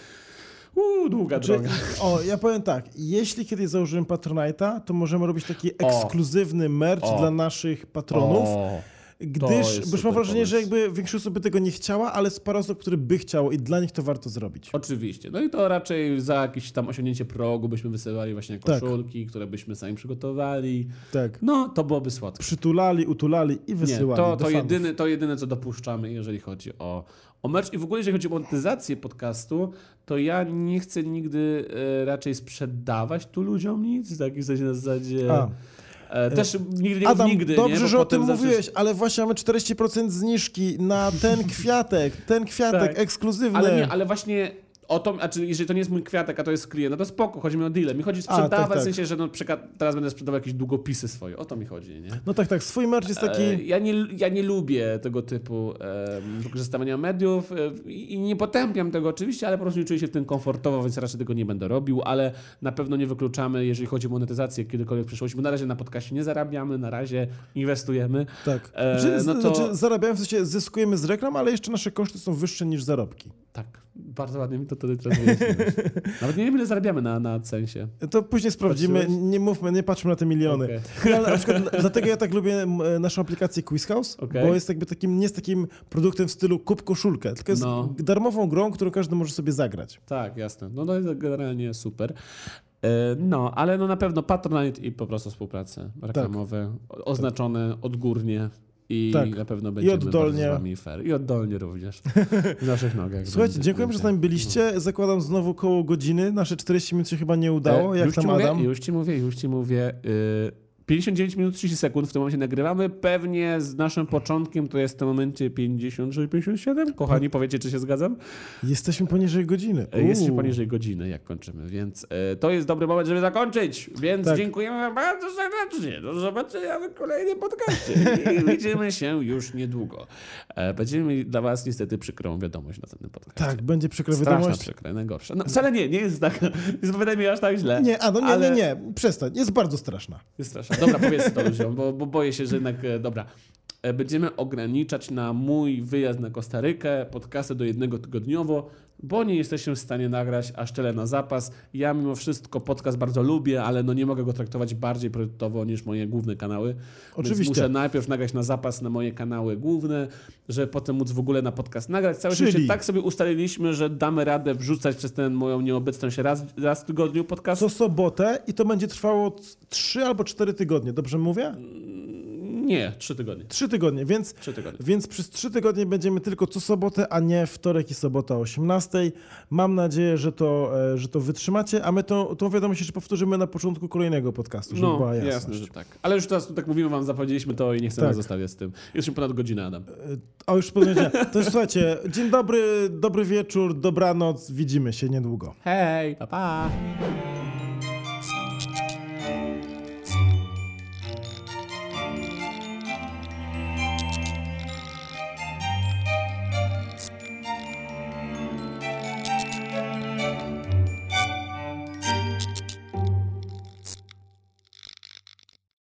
uu, długa Czy, droga. o, ja powiem tak, jeśli kiedyś założymy Patronite'a, to możemy robić taki ekskluzywny merch O. dla naszych patronów, O, gdyż, jest bo już super mam wrażenie, że pomysł. jakby większość osób by tego nie chciała, ale parę osób, które by chciało i dla nich to warto zrobić. Oczywiście. No i to raczej za jakieś tam osiągnięcie progu byśmy wysyłali właśnie Tak. koszulki, które byśmy sami przygotowali. Tak. No, to byłoby słodkie. Przytulali, utulali i Nie, wysyłali to, do to, fanów. jedyne, to jedyne, co dopuszczamy, jeżeli chodzi o, o merch. I w ogóle, jeżeli chodzi o monetyzację podcastu, to ja nie chcę nigdy e, raczej sprzedawać tu ludziom nic, tak w sensie na zasadzie... A. E, też nigdy nie Adam, nigdy, dobrze, nie? Że o tym mówiłeś, ale właśnie mamy 40% zniżki na ten kwiatek, ten kwiatek Tak. ekskluzywny. Ale nie, ale właśnie o to, a czy jeżeli to nie jest mój kwiatek, a to jest klient, no to spoko, chodzi mi o deal. Mi chodzi sprzedawać, tak, tak. w sensie, że no, teraz będę sprzedawał jakieś długopisy swoje. O to mi chodzi, nie? No tak, tak, swój merch jest taki... E, Ja nie, ja nie lubię tego typu e, wykorzystywania mediów e, i nie potępiam tego oczywiście, ale po prostu nie czuję się w tym komfortowo, więc raczej tego nie będę robił, ale na pewno nie wykluczamy, jeżeli chodzi o monetyzację kiedykolwiek w przyszłości, bo na razie na podcaście nie zarabiamy, na razie inwestujemy. Tak. E, no to- znaczy zarabiamy, w sensie zyskujemy z reklam, ale jeszcze nasze koszty są wyższe niż zarobki. Tak, bardzo ładnie mi to wtedy teraz wyjaśniłeś. Nawet nie wiem, ile zarabiamy na, na sensie. To później sprawdzimy, Patrzyłeś? nie mówmy, nie patrzmy na te miliony. Nie, ale na przykład dla- dlatego ja tak lubię e, naszą aplikację Quiz House, Okej. bo jest jakby takim, nie jest takim produktem w stylu kup koszulkę, tylko jest No. darmową grą, którą każdy może sobie zagrać. Tak, jasne. No to jest generalnie super. E, No, ale no na pewno Patronite i po prostu współprace reklamowe, o- oznaczone odgórnie i Tak. na pewno będziemy oddolnie. bardzo z wami fair. I oddolnie również. W naszych nogach. Słuchajcie, dziękujemy, że z nami byliście. Zakładam znowu koło godziny. Nasze 40 minut się chyba nie udało. E, Jak już tam ci mówię, Adam? Już ci mówię, już ci mówię. y, 59 minut 30 sekund w tym momencie nagrywamy. Pewnie z naszym początkiem to jest w tym momencie 56-57. Kochani, powiecie, czy się zgadzam? Jesteśmy poniżej godziny. E, Jesteśmy Uuu. poniżej godziny, jak kończymy, więc e, to jest dobry moment, żeby zakończyć. Więc Tak. dziękujemy wam bardzo serdecznie. Do zobaczenia w kolejnym podcaście. I widzimy się już niedługo. E, będziemy mieli dla was niestety przykrą wiadomość na następnym podcaście. Tak, będzie przykra Straszna wiadomość. przykra, najgorsza. No, wcale nie, nie jest tak, nie zapowiadaj mi aż tak źle. Nie, a no nie, ale... nie, nie, przestań. Jest bardzo straszna. Jest straszna. Dobra, powiedz to ludziom, bo, bo boję się, że jednak, e, dobra. E, Będziemy ograniczać na mój wyjazd na Kostarykę podcasty do jednego tygodniowo, bo nie jesteśmy w stanie nagrać aż tyle na zapas. Ja mimo wszystko podcast bardzo lubię, ale no nie mogę go traktować bardziej priorytetowo niż moje główne kanały. Więc Oczywiście. muszę najpierw nagrać na zapas na moje kanały główne, żeby potem móc w ogóle na podcast nagrać. Całe Czyli- szczęście tak sobie ustaliliśmy, że damy radę wrzucać przez tę moją nieobecność raz, raz w tygodniu podcast. Co sobotę i to będzie trwało 3 albo 4 tygodnie, dobrze mówię? Nie, trzy tygodnie. 3 tygodnie, więc, Trzy tygodnie. więc przez 3 tygodnie będziemy tylko co sobotę, a nie wtorek i sobota o 18. Mam nadzieję, że to, e, że to wytrzymacie, a my to, tą wiadomość jeszcze powtórzymy na początku kolejnego podcastu, żeby No, była jasność. jasne, że tak. Ale już teraz tak mówimy wam, zapowiedzieliśmy to i nie chcemy Tak. zostawiać z tym. Już ponad godzinę, Adam. O, już powiedziałem. To już słuchajcie, dzień dobry, dobry wieczór, dobranoc, widzimy się niedługo. Hej, pa pa!